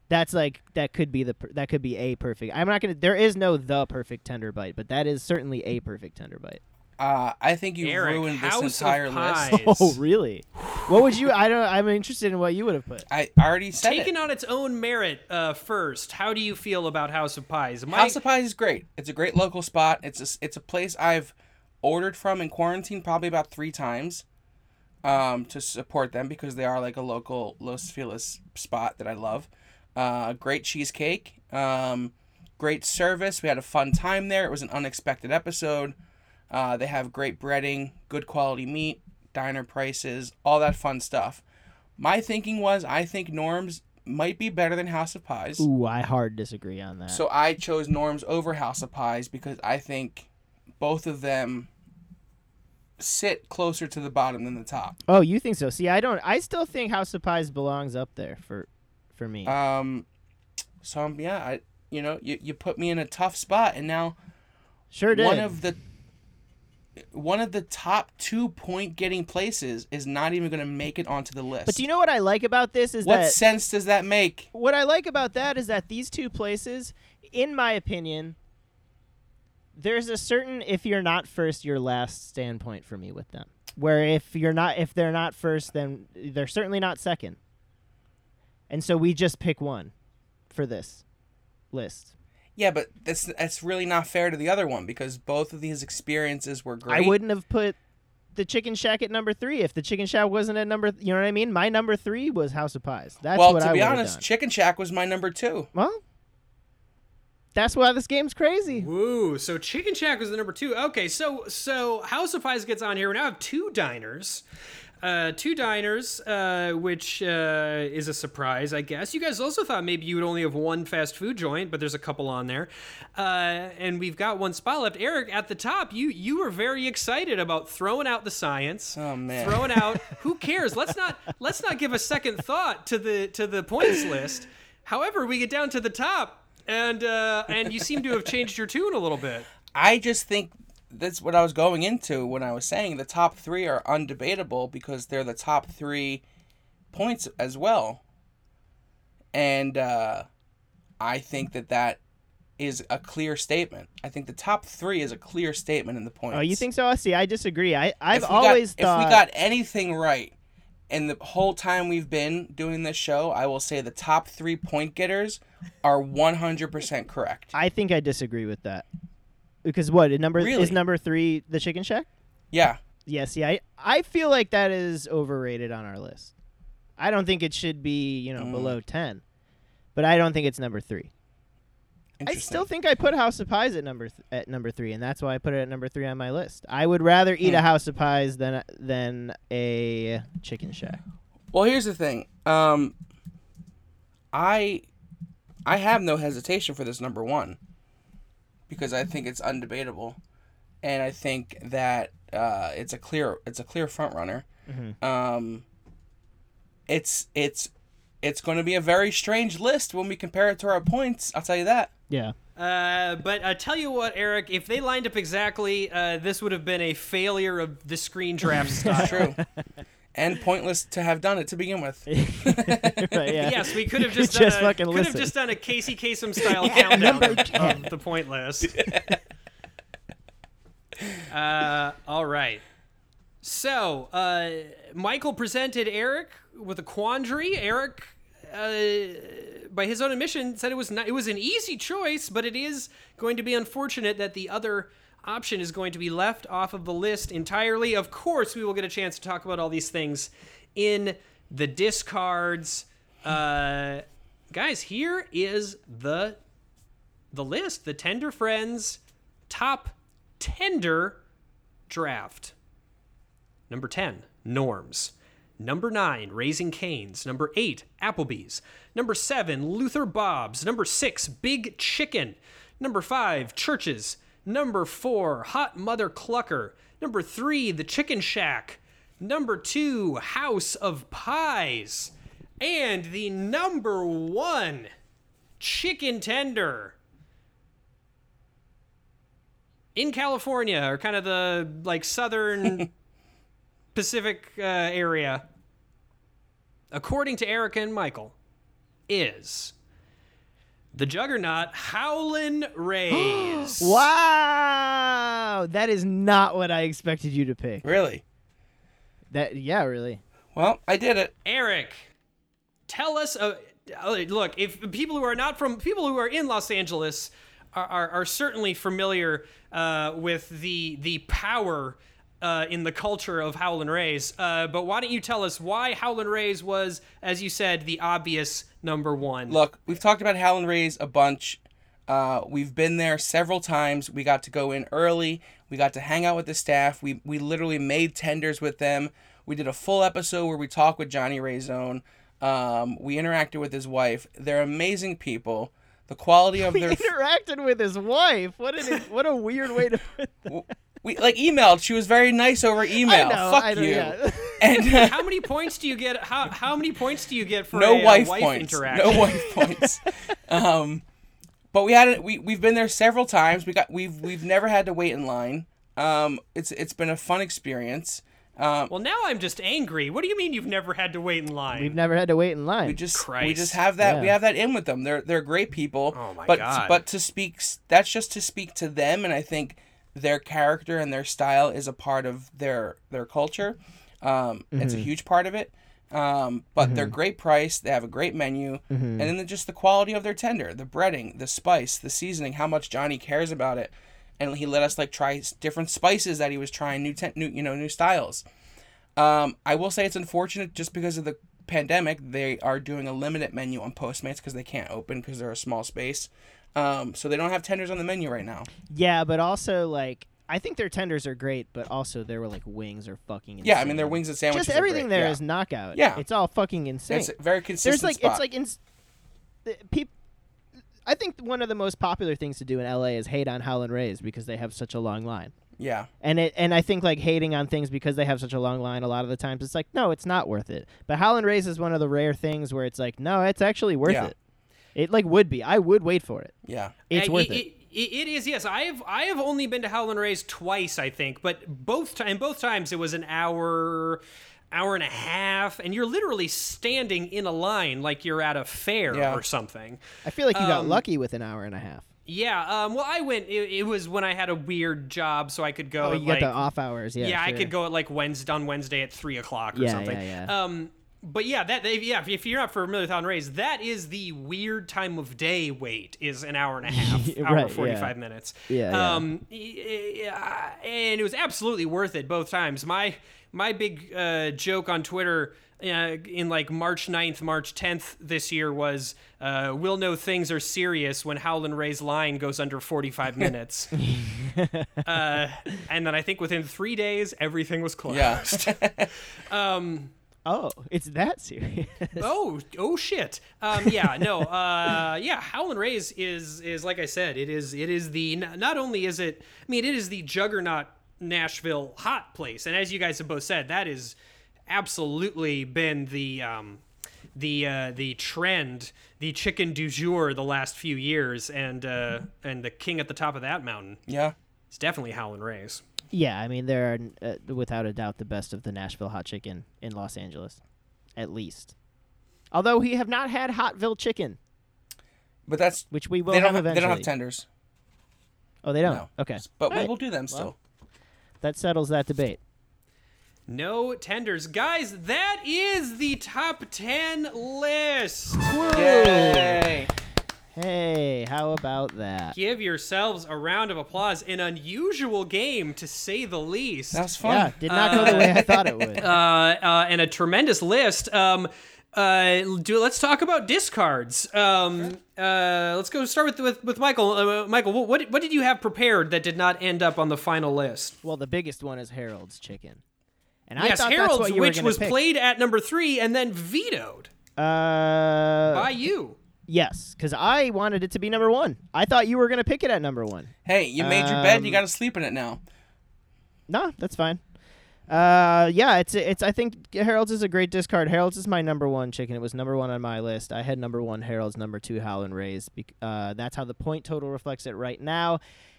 That's like that could be the per- that could be a perfect. I'm not gonna. There is no the perfect tender bite, but that is certainly a perfect tender bite. Uh, I think you Eric, ruined this House entire Pies. list. Oh, really? what would you? I don't. I'm interested in what you would have put. I already said Taken it. on its own merit uh, first, how do you feel about House of Pies? Mike, House of Pies is great. It's a great local spot. It's a, s- it's a place I've ordered from in quarantine probably about three times um, to support them because they are like a local Los Feliz spot that I love. Uh, great cheesecake. Um, great service. We had a fun time there. It was an unexpected episode. Uh, they have great breading, good quality meat, diner prices, all that fun stuff. My thinking was I think Norm's might be better than House of Pies. Ooh, I hard disagree on that. So I chose Norm's over House of Pies because I think both of them sit closer to the bottom than the top. oh, you think so? See, I don't. I still think House of Pies belongs up there for, for me. Um, so um, yeah, I you know you, you put me in a tough spot, and now sure did. one of the one of the top two point getting places is not even going to make it onto the list. But do you know what I like about this is what that sense does that make? what I like about that is that these two places, in my opinion, there's a certain if you're not first, you're last standpoint for me with them. Where if you're not if they're not first, then they're certainly not second. And so we just pick one for this list. Yeah, but that's that's really not fair to the other one because both of these experiences were great. I wouldn't have put the Chicken Shack at number three if the Chicken Shack wasn't at number. You know what I mean? My number three was House of Pies. That's well, what to I be would've honest, done. Chicken Shack was my number two. well, that's why this game's crazy. Woo! So Chicken Shack was the number two. Okay, so so House of Pies gets on here. We now have two diners. Uh, two diners, uh, which uh, is a surprise, I guess. You guys also thought maybe you would only have one fast food joint, but there's a couple on there, uh, and we've got one spot left. Eric, at the top, you you were very excited about throwing out the science, Oh, man. throwing out. who cares? Let's not let's not give a second thought to the to the points list. However, we get down to the top, and uh, and you seem to have changed your tune a little bit. I just think that's what I was going into when I was saying the top three are undebatable because they're the top three points as well. And uh, I think that that is a clear statement. I think the top three is a clear statement in the points. Oh, you think so? See, I disagree. I I've we got- always thought if we got anything right, and the whole time we've been doing this show, I will say the top three point getters are one hundred percent correct. I think I disagree with that. Because what number Really? is number three? The Chicken Shack? Yeah, Yes. Yeah. See, I I feel like that is overrated on our list. I don't think it should be you know Mm. below ten, but I don't think it's number three. I still think I put House of Pies at number th- at number three, and that's why I put it at number three on my list. I would rather eat Hmm. a House of Pies than than a Chicken Shack. Well, here's the thing. Um, I, I have no hesitation for this number one, because I think it's undebatable, and I think that uh, it's a clear it's a clear front runner. Um, it's it's it's going to be a very strange list when we compare it to our points. I'll tell you that. Yeah. Uh, but I tell you what, Eric, if they lined up exactly, uh, this would have been a failure of the screen draft style. True. and pointless to have done it to begin with. Right, yeah. Yes, we could have just, Just done a, fucking could have just done a Casey Kasem style countdown of, of the point list. uh, all right. So, uh, Michael presented Eric with a quandary. Eric, uh, by his own admission, said it was not, it was an easy choice, but it is going to be unfortunate that the other option is going to be left off of the list entirely. Of course, we will get a chance to talk about all these things in the discards. Uh, guys, here is the the list, the Tender Friends top tender draft. Number 10, Norm's. Number 9, Raising Cane's. Number 8, Applebee's. Number 7, Luther Bob's. Number 6, Big Chicken. Number 5, Church's. Number 4, Hot Mother Clucker. Number 3, The Chicken Shack. Number 2, House of Pies. And the number 1, Chicken Tender. In California, or kind of the like southern Pacific uh, area, according to Erica and Michael, is the juggernaut Howlin' Rays. Wow, that is not what I expected you to pick. Really? That yeah, really. Well, I did it. Eric, tell us. Uh, uh, look, if people who are not from people who are in Los Angeles are, are, are certainly familiar uh, with the the power uh, in the culture of Howlin' Ray's, uh, but why don't you tell us why Howlin' Ray's was, as you said, the obvious number one? Look, we've talked about Howlin' Ray's a bunch. Uh, we've been there several times. We got to go in early. We got to hang out with the staff. We we literally made tenders with them. We did a full episode where we talked with Johnny Ray Zone. Um, we interacted with his wife. They're amazing people. The quality of He their interacted with his wife. What an what a weird way to put that. We like emailed. She was very nice over email. I know, Fuck I know, you. yeah. And uh, how many points do you get? How, how many points do you get for no a, uh, wife, wife points. interaction? No wife points. Um, but we had it. We we've been there several times. We got we've we've never had to wait in line. Um, it's it's been a fun experience. Um, Well, now I'm just angry. What do you mean you've never had to wait in line? We've never had to wait in line. we just we just have that we have that in with them. They're they're great people. Oh my but God. but to speak that's just to speak to them, and I think their character and their style is a part of their their culture. Um, It's Mm-hmm. a huge part of it. Um, but they're great price. They have a great menu, Mm-hmm. and then the- just the quality of their tender, the breading, the spice, the seasoning, how much Johnny cares about it, and he let us like try different spices that he was trying new ten- new you know new styles. Um, I will say it's unfortunate just because of the pandemic. They are doing a limited menu on Postmates because they can't open because they're a small space. Um, so they don't have tenders on the menu right now. yeah, but also like I think their tenders are great, but also their like wings are fucking insane. Yeah, I mean their wings and sandwiches. Just everything there yeah. is knockout. Yeah. it's all fucking insane. It's very consistent. There's like spot. it's like in people. I think one of the most popular things to do in LA is hate on Howlin' Ray's because they have such a long line. yeah, And it and I think like hating on things because they have such a long line a lot of the times it's like no it's not worth it. But Howlin' Ray's is one of the rare things where it's like no it's actually worth Yeah. it. It like would be. I would wait for it. yeah. It's Uh, worth it. it, it is yes. I have I have only been to Howlin' Ray's twice, I think, but both time both times it was an hour, hour and a half, and you're literally standing in a line like you're at a fair Yeah. or something. I feel like you got um, lucky with an hour and a half. Yeah. Um. Well, I went. It, it was when I had a weird job, so I could go. Oh, at, you like, got the off hours. Yeah, yeah, I could go at like Wednesday on Wednesday at three o'clock or Yeah, something. yeah, yeah. Um, but yeah, that if- yeah, if- if you're not familiar with Howlin' Ray's, that is the weird time of day wait is an hour and a half, hour Right, forty yeah. minutes. Yeah, yeah. Um, yeah, and it was absolutely worth it both times. My my big uh, joke on Twitter. Uh, in like March 9th, March 10th this year was uh, we'll know things are serious when Howlin' Ray's line goes under 45 minutes. uh, and then I think within three days, everything was closed. Yeah. Oh, it's that serious. oh, oh shit. Um, yeah, no, uh, yeah. Howlin' Ray's is is like I said, it is it is the not only is it, I mean, it is the juggernaut Nashville hot place, and as you guys have both said, that is absolutely been the um, the uh, the trend, the chicken du jour the last few years, and uh, and the king at the top of that mountain yeah. it's definitely Howlin' Ray's. Yeah, I mean they're uh, without a doubt the best of the Nashville hot chicken in Los Angeles, at least. Although we have not had Hotville chicken, But that's which we will they don't have have, they don't have tenders. Oh, they don't. No. Okay, But we Alright. will do them still. that settles that debate. No tenders, guys. That is the top ten list. Yay! Hey, how about that? Give yourselves a round of applause. An unusual game, to say the least. That was fun. Yeah, did not go the way I thought it would. uh, uh, and a tremendous list. Um, uh, do let's talk about discards. Um, uh, let's go start with with, with Michael. Uh, Michael, what, what what did you have prepared that did not end up on the final list? well, the biggest one is Harold's chicken, and I yes, thought that's Harold's, what you which were was pick. played at number three and then vetoed Uh, by you. Yes, because I wanted it to be number one. I thought you were gonna pick it at number one. Hey, you made your bed. You Um, got to sleep in it now. No, that's fine. Uh, yeah, it's it's. I think Harold's is a great discard. Harold's is my number one chicken. It was number one on my list. I had number one Harold's, number two Howlin' Ray's. bec- Uh, that's how the point total reflects it right now.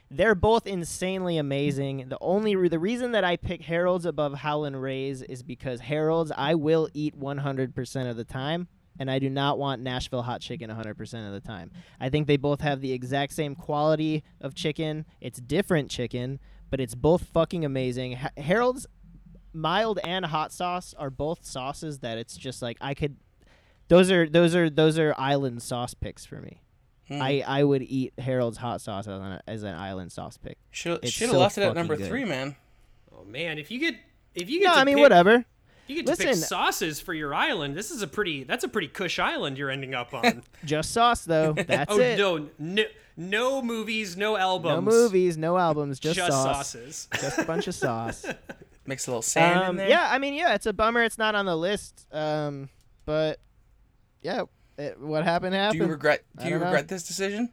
They're both insanely amazing. The only re- the reason that I pick Harold's above Howlin' Ray's is because Harold's I will eat 100% of the time, and I do not want Nashville hot chicken 100% of the time. I think they both have the exact same quality of chicken. It's different chicken, but it's both fucking amazing. Ha- Harold's mild and hot sauce are both sauces that it's just like I could. Those are those are those are island sauce picks for me. Hmm. I, I would eat Harold's hot sauce as an, as an island sauce pick. Should should have so left it at number good. three, man. Oh man, if you get if you get No, to I mean pick- whatever. You get to pick sauces for your island. This is a pretty. That's a pretty cush island you're ending up on. Just sauce though. That's oh it. no, no, no movies, no albums, No movies, no albums, just, just sauce. sauces. Just a bunch of sauce. Mix a little sand in Um, there. yeah, I mean, yeah, it's a bummer it's not on the list. Um, but yeah, it, what happened happened. Do happened. you regret? Do you don't know. regret this decision?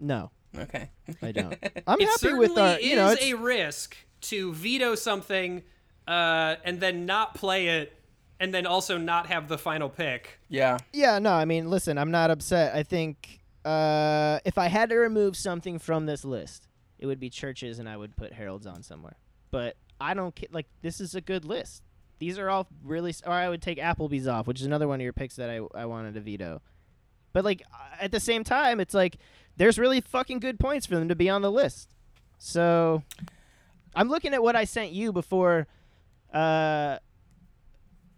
no, Okay. I don't. I'm it happy with our. is You know, it's, a risk to veto something, uh, and then not play it, and then also not have the final pick. Yeah. Yeah, no, I mean, listen, I'm not upset. I think uh, if I had to remove something from this list, it would be Church's, and I would put Harold's on somewhere. But I don't ca- like. This is a good list. These are all really. Or I would take Applebee's off, which is another one of your picks that I I wanted to veto. But like at the same time, it's like there's really fucking good points for them to be on the list. So I'm looking at what I sent you before. Uh,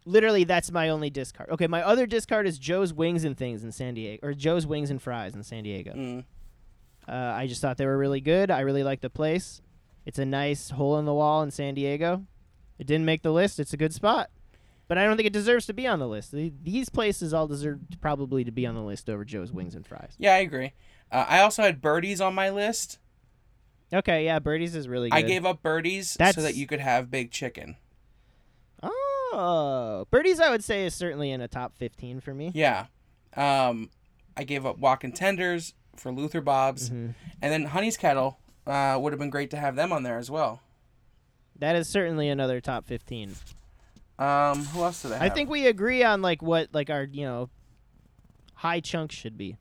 literally, that's my only discard. Okay, my other discard is Joe's Wings and Things in San Diego, or Joe's Wings and Fries in San Diego. Mm. Uh, I just thought they were really good. I really like the place. It's a nice hole in the wall in San Diego. It didn't make the list. It's a good spot, but I don't think it deserves to be on the list. The- These places all deserve probably to be on the list over Joe's Wings and Fries. Yeah, I agree. Uh, I also had birdies on my list. Okay, yeah, Birdie's is really good. I gave up birdies so that you could have big chicken. Oh, Birdie's I would say is certainly in a top 15 for me. Yeah. Um, I gave up walking tenders for Luther Bob's, Mhm. and then Honey's Kettle uh, would have been great to have them on there as well. That is certainly another top 15. Um, who else did I have? I think we agree on like what like our, you know, high chunks should be.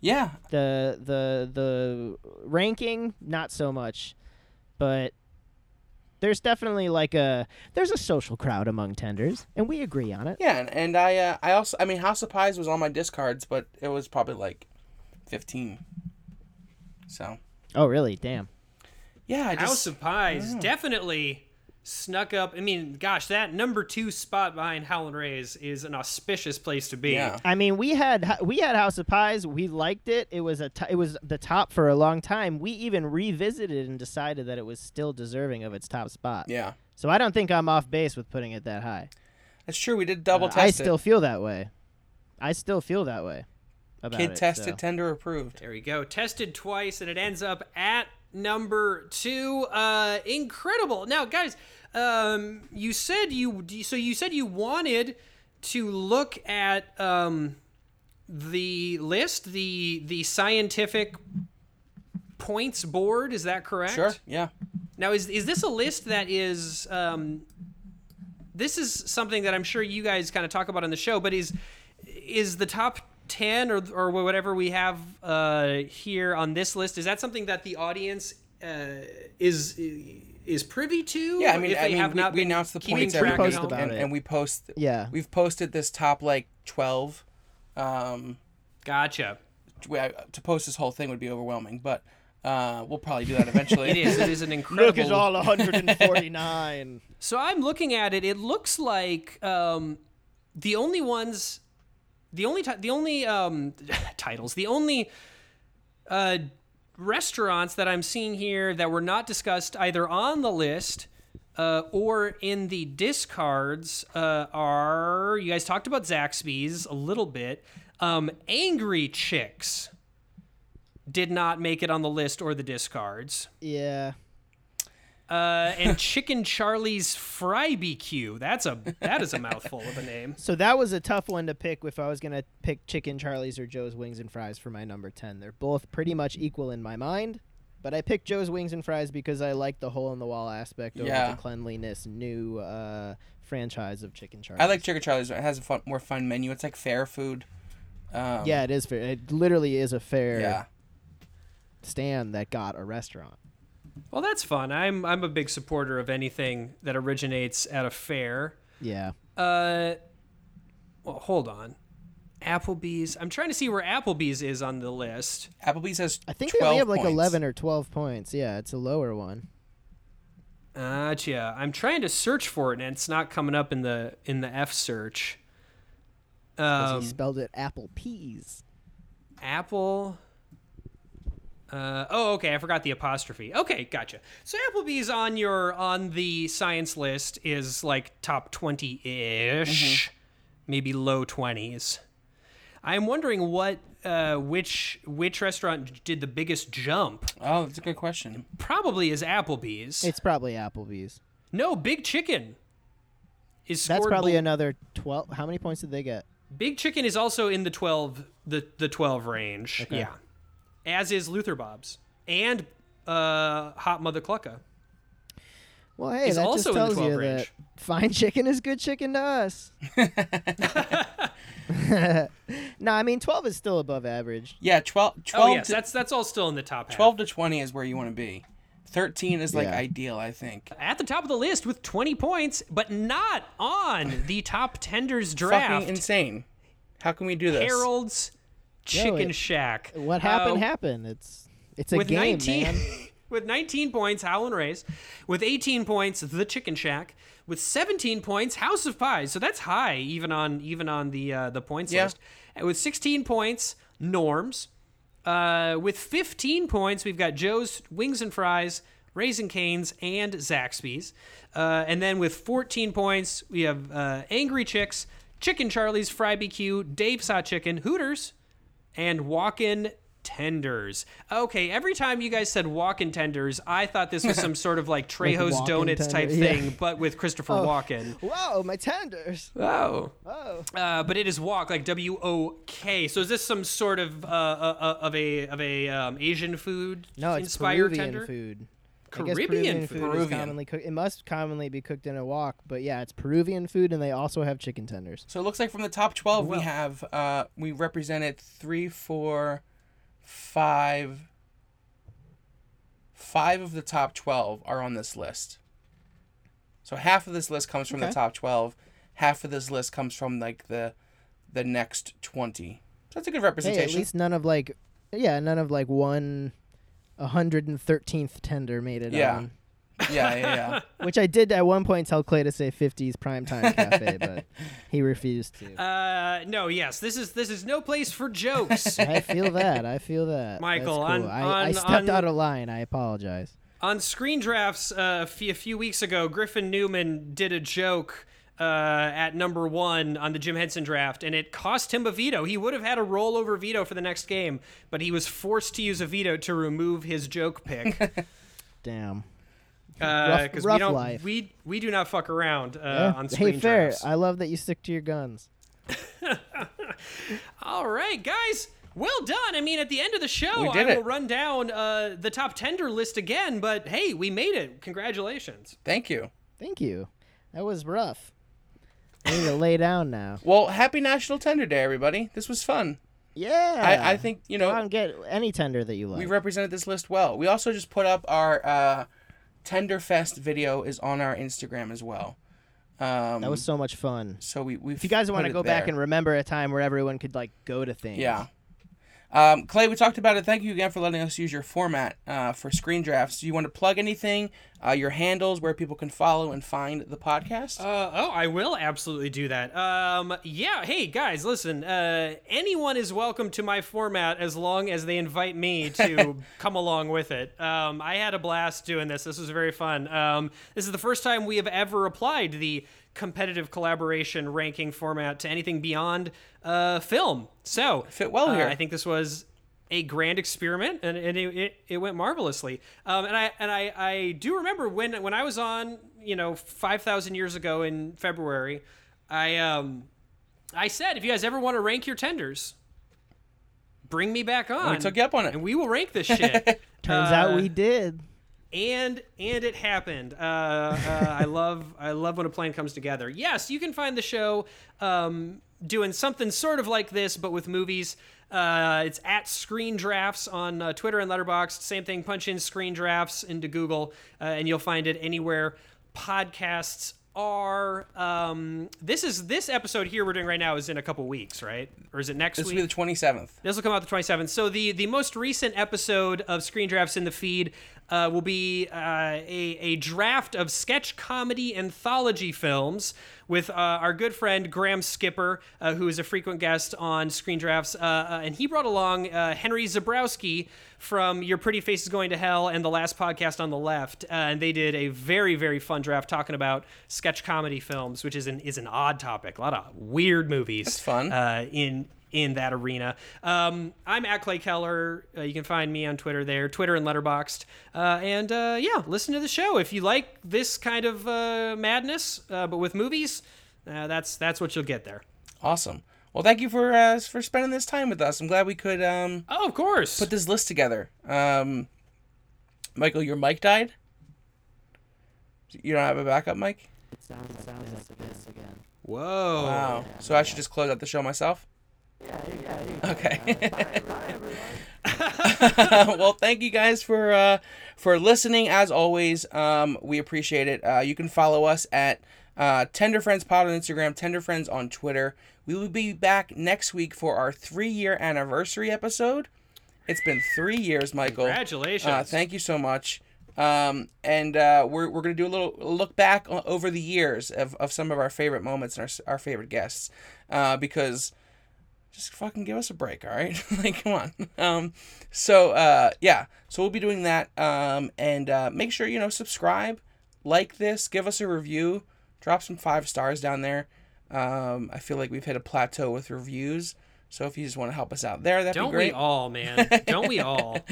Yeah, The the the ranking not so much, but there's definitely like a there's a social crowd among tenders and we agree on it. yeah, and, and I uh, I also I mean House of Pies was on my discards, but it was probably like fifteen. So Oh, really? Damn. yeah, I just House of Pies Yeah. definitely snuck up. I mean, gosh, that number two spot behind Howlin' Ray's is an auspicious place to be. yeah. I mean, we had we had House of Pies. We liked it. It was a t- it was the top for a long time. We even revisited and decided that it was still deserving of its top spot. Yeah, So I don't think I'm off base with putting it that high. that's true. We did double Uh, test I it. still feel that way. I still feel that way. About Kid it, tested, so. tender approved. There we go. Tested twice, and it ends up at number two. Uh, incredible. Now, guys, um, you said you so you said you wanted to look at um, the list, the the scientific points board. Is that correct? Sure. Yeah. Now, is is this a list that is? Um, this is something that I'm sure you guys kind of talk about on the show, but is is the top ten or or whatever we have uh, here on this list? Is that something that the audience uh, is is privy to? Yeah, I mean, if I mean, have we, not we been announced the points every at post about and, it. and we post. Yeah. We've posted this top like twelve. Um, Gotcha. to post this whole thing would be overwhelming, but uh, we'll probably do that eventually. It is. It is an incredible. Look is all 149. So I'm looking at it. It looks like um, the only ones, the only ti- the only um, titles, the only uh, restaurants that I'm seeing here that were not discussed either on the list uh, or in the discards uh, are you guys talked about Zaxby's a little bit. Um, Angry Chicks did not make it on the list or the discards. yeah. Uh, and Chicken Charlie's Fry BQ. That's a that is a mouthful of a name. So that was a tough one to pick if I was going to pick Chicken Charlie's or Joe's Wings and Fries for my number 10. They're both pretty much equal in my mind, but I picked Joe's Wings and Fries because I like the hole in the wall aspect over Yeah. the cleanliness new uh, franchise of Chicken Charlie's. I like Chicken Charlie's. It has a fun, more fun menu. It's like fair food. Um, Yeah, it is fair. It literally is a fair Yeah. stand that got a restaurant. Well, that's fun. I'm I'm a big supporter of anything that originates at a fair. Yeah. Uh, well, hold on. Applebee's. I'm trying to see where Applebee's is on the list. Applebee's has. I think they only have like points. 11 or 12 points. Yeah, it's a lower one. Gotcha. I'm trying to search for it, and it's not coming up in the in the F search. 'cause Um, he spelled it apple peas. Apple. Uh, oh, okay. I forgot the apostrophe. Okay, gotcha. So Applebee's on your on the science list is like top twenty ish, maybe low twenties. I'm wondering what uh, which which restaurant did the biggest jump. Oh, that's a good question. Probably is Applebee's. It's probably Applebee's. no, Big Chicken. Is That's probably bel- another 12. How many points did they get? Big Chicken is also in the twelve the the twelve range. Okay. Yeah, as is Luther Bob's and uh, Hot Mother Clucka. Well, hey, is that also just in the tells 12 you range. that fine chicken is good chicken to us. no, I mean 12 is still above average. Yeah, 12, 12, Oh yes, to, that's that's all still in the top half. 12 to 20 is where you want to be. 13 is like Yeah. ideal, I think. at the top of the list with 20 points, but not on the top tenders draft. Fucking insane. How can we do this? Harold's Chicken it- Shack. What happened Uh, happened. It's it's a with game, 19 man. with 19 points Howlin' Ray's with 18 points The Chicken Shack with 17 points House of Pies so that's high even on even on the uh, the points Yeah. list And with 16 points Norm's uh, with 15 points we've got Joe's Wings and Fries Raising Cane's and Zaxby's uh, and then with 14 points we have uh, Angry Chicks Chicken Charlie's Fry BQ Dave's Hot Chicken Hooters and walk-in tenders. Okay, every time you guys said walk-in tenders, I thought this was some sort of like Trejo's walk-in Donuts type yeah. thing, but with Christopher Walken. Whoa, my tenders. Oh. Oh. Uh, but it is walk like W O K. So is this some sort of uh, uh, of a of a um, Asian food No, it's inspired Peruvian tender? food. I Caribbean guess Peruvian food. food is commonly cooked. It must commonly be cooked in a wok, but yeah, it's Peruvian food, and they also have chicken tenders. So it looks like from the top 12, Well. we have, uh, we represented three, four, five, five of the top 12 are on this list. So half of this list comes from the top 12, half of this list comes from like the the next 20. So that's a good Hey, representation. at least none of like, yeah, none of like one, hundred and thirteenth tender made it Yeah. on. yeah, yeah, yeah. Which I did at one point tell Clay to say 50s primetime cafe, but he refused to. Uh, no, yes, this is this is no place for jokes. I feel that. I feel that. Michael, That's on- I, on- I stepped on- out of line. I apologize. On screen drafts uh, a few, a few weeks ago, Griffin Newman did a joke uh, at number one on the Jim Henson draft, and it cost him a veto. He would have had a rollover veto for the next game, but he was forced to use a veto to remove his joke pick. Damn. Because we rough don't, life. we we do not fuck around uh, Yeah. on screen Hey, fair. drafts. I love that you stick to your guns. All right, guys. Well done. I mean, at the end of the show, I did will it. run down uh, the top tender list again. But hey, we made it. Congratulations. Thank you. Thank you. That was rough. I need to lay down now. Well, happy National Tender Day, everybody. This was fun. Yeah. I, I think, you Go out know, and get any tender that you like. we represented this list well. We also just put up our uh, Tenderfest video is on our Instagram as well. Um, that was so much fun. so we we If you guys want to go back and remember a time where everyone could like go to things. yeah. Um, Clay, we talked about it. Thank you again for letting us use your format uh, for screen drafts. Do you want to plug anything? Uh, your handles, where people can follow and find the podcast? Uh, oh, I will absolutely do that. Um, yeah. Hey, guys, listen. Uh, anyone is welcome to my format as long as they invite me to come along with it. Um, I had a blast doing this. This was very fun. Um, this is the first time we have ever applied the competitive collaboration ranking format to anything beyond uh, film. So Fit well uh, here. I think this was a grand experiment and, and it, it, it went marvelously um, and I and I, I do remember when when I was on you know 5,000 years ago in February I um I said if you guys ever want to rank your tenders bring me back on we took you up on it. and we will rank this shit Turns Uh, out we did. And and it happened. Uh, uh, I love I love when a plan comes together. Yes, you can find the show um, doing something sort of like this, but with movies. Uh, it's at Screen Drafts on uh, Twitter and Letterboxd. Same thing. Punch in Screen Drafts into Google, uh, and you'll find it anywhere podcasts are. Um, this is this episode here we're doing right now is in a couple weeks, right? Or is it next this will be the 27th. This will come out the 27th. So the the most recent episode of Screen Drafts in the feed uh, will be uh, a a draft of sketch comedy anthology films with uh, our good friend Graham Skipper, uh, who is a frequent guest on Screen Drafts, uh, uh, and he brought along uh, Henry Zebrowski from Your Pretty Face is Going to Hell and the last podcast on the left, uh, and they did a very very fun draft talking about sketch comedy films, which is an is an odd topic. A lot of weird movies. That's fun. Uh, in in that arena. Um, I'm at Clay Keller. Uh, you can find me on Twitter there, Twitter and Letterboxd. Uh, and uh, yeah, listen to the show if you like this kind of uh, madness, uh, but with movies. Uh, that's that's what you'll get there. Awesome. Well, thank you for uh, for spending this time with us. I'm glad we could um, Oh, of course. put this list together. Um, Michael, your mic died. You don't have a backup mic? It sounds, sounds like this again. Whoa. Wow. So I should just close out the show myself? Yeah, yeah, yeah. Okay. well, thank you guys for uh, for listening. As always, um, we appreciate it. Uh, you can follow us at uh, Tender Friends Pod on Instagram, Tender Friends on Twitter. We will be back next week for our three year anniversary episode. It's been three years, Michael. Congratulations. Uh, thank you so much. Um, and uh, we're, we're going to do a little look back over the years of, of some of our favorite moments and our, our favorite guests. Uh, because just fucking give us a break, all right? like, come on. Um, so, uh, yeah. So we'll be doing that. Um, and uh, make sure, you know, subscribe, like this, give us a review, drop some five stars down there. Um, I feel like we've hit a plateau with reviews. So if you just want to help us out there, that'd Don't be great. we all, man? Don't we all?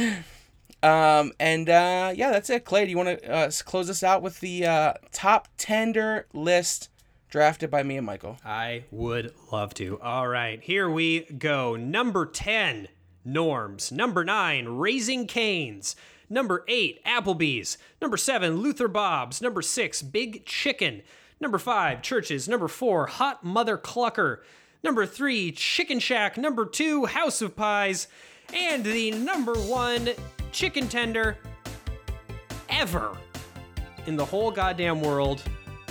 Um, and uh, yeah, that's it. Clay, do you want to uh, close us out with the uh, top tender list drafted by me and Michael? I would love to. All right, here we go. Number 10, Norm's. Number 9, Raising Cane's. Number 8, Applebee's. Number 7, Luther Bob's. Number 6, Big Chicken. Number 5, Church's. Number 4, Hot Mother Clucker. Number 3, Chicken Shack. Number 2, House of Pies. And the number 1 chicken tender ever in the whole goddamn world,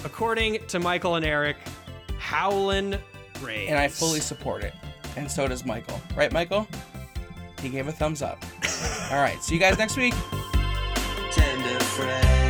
according to Michael and Eric, Howlin' Ray's. And I fully support it. And so does Michael. Right, Michael? He gave a thumbs up. All right. See you guys next week. Tender friend.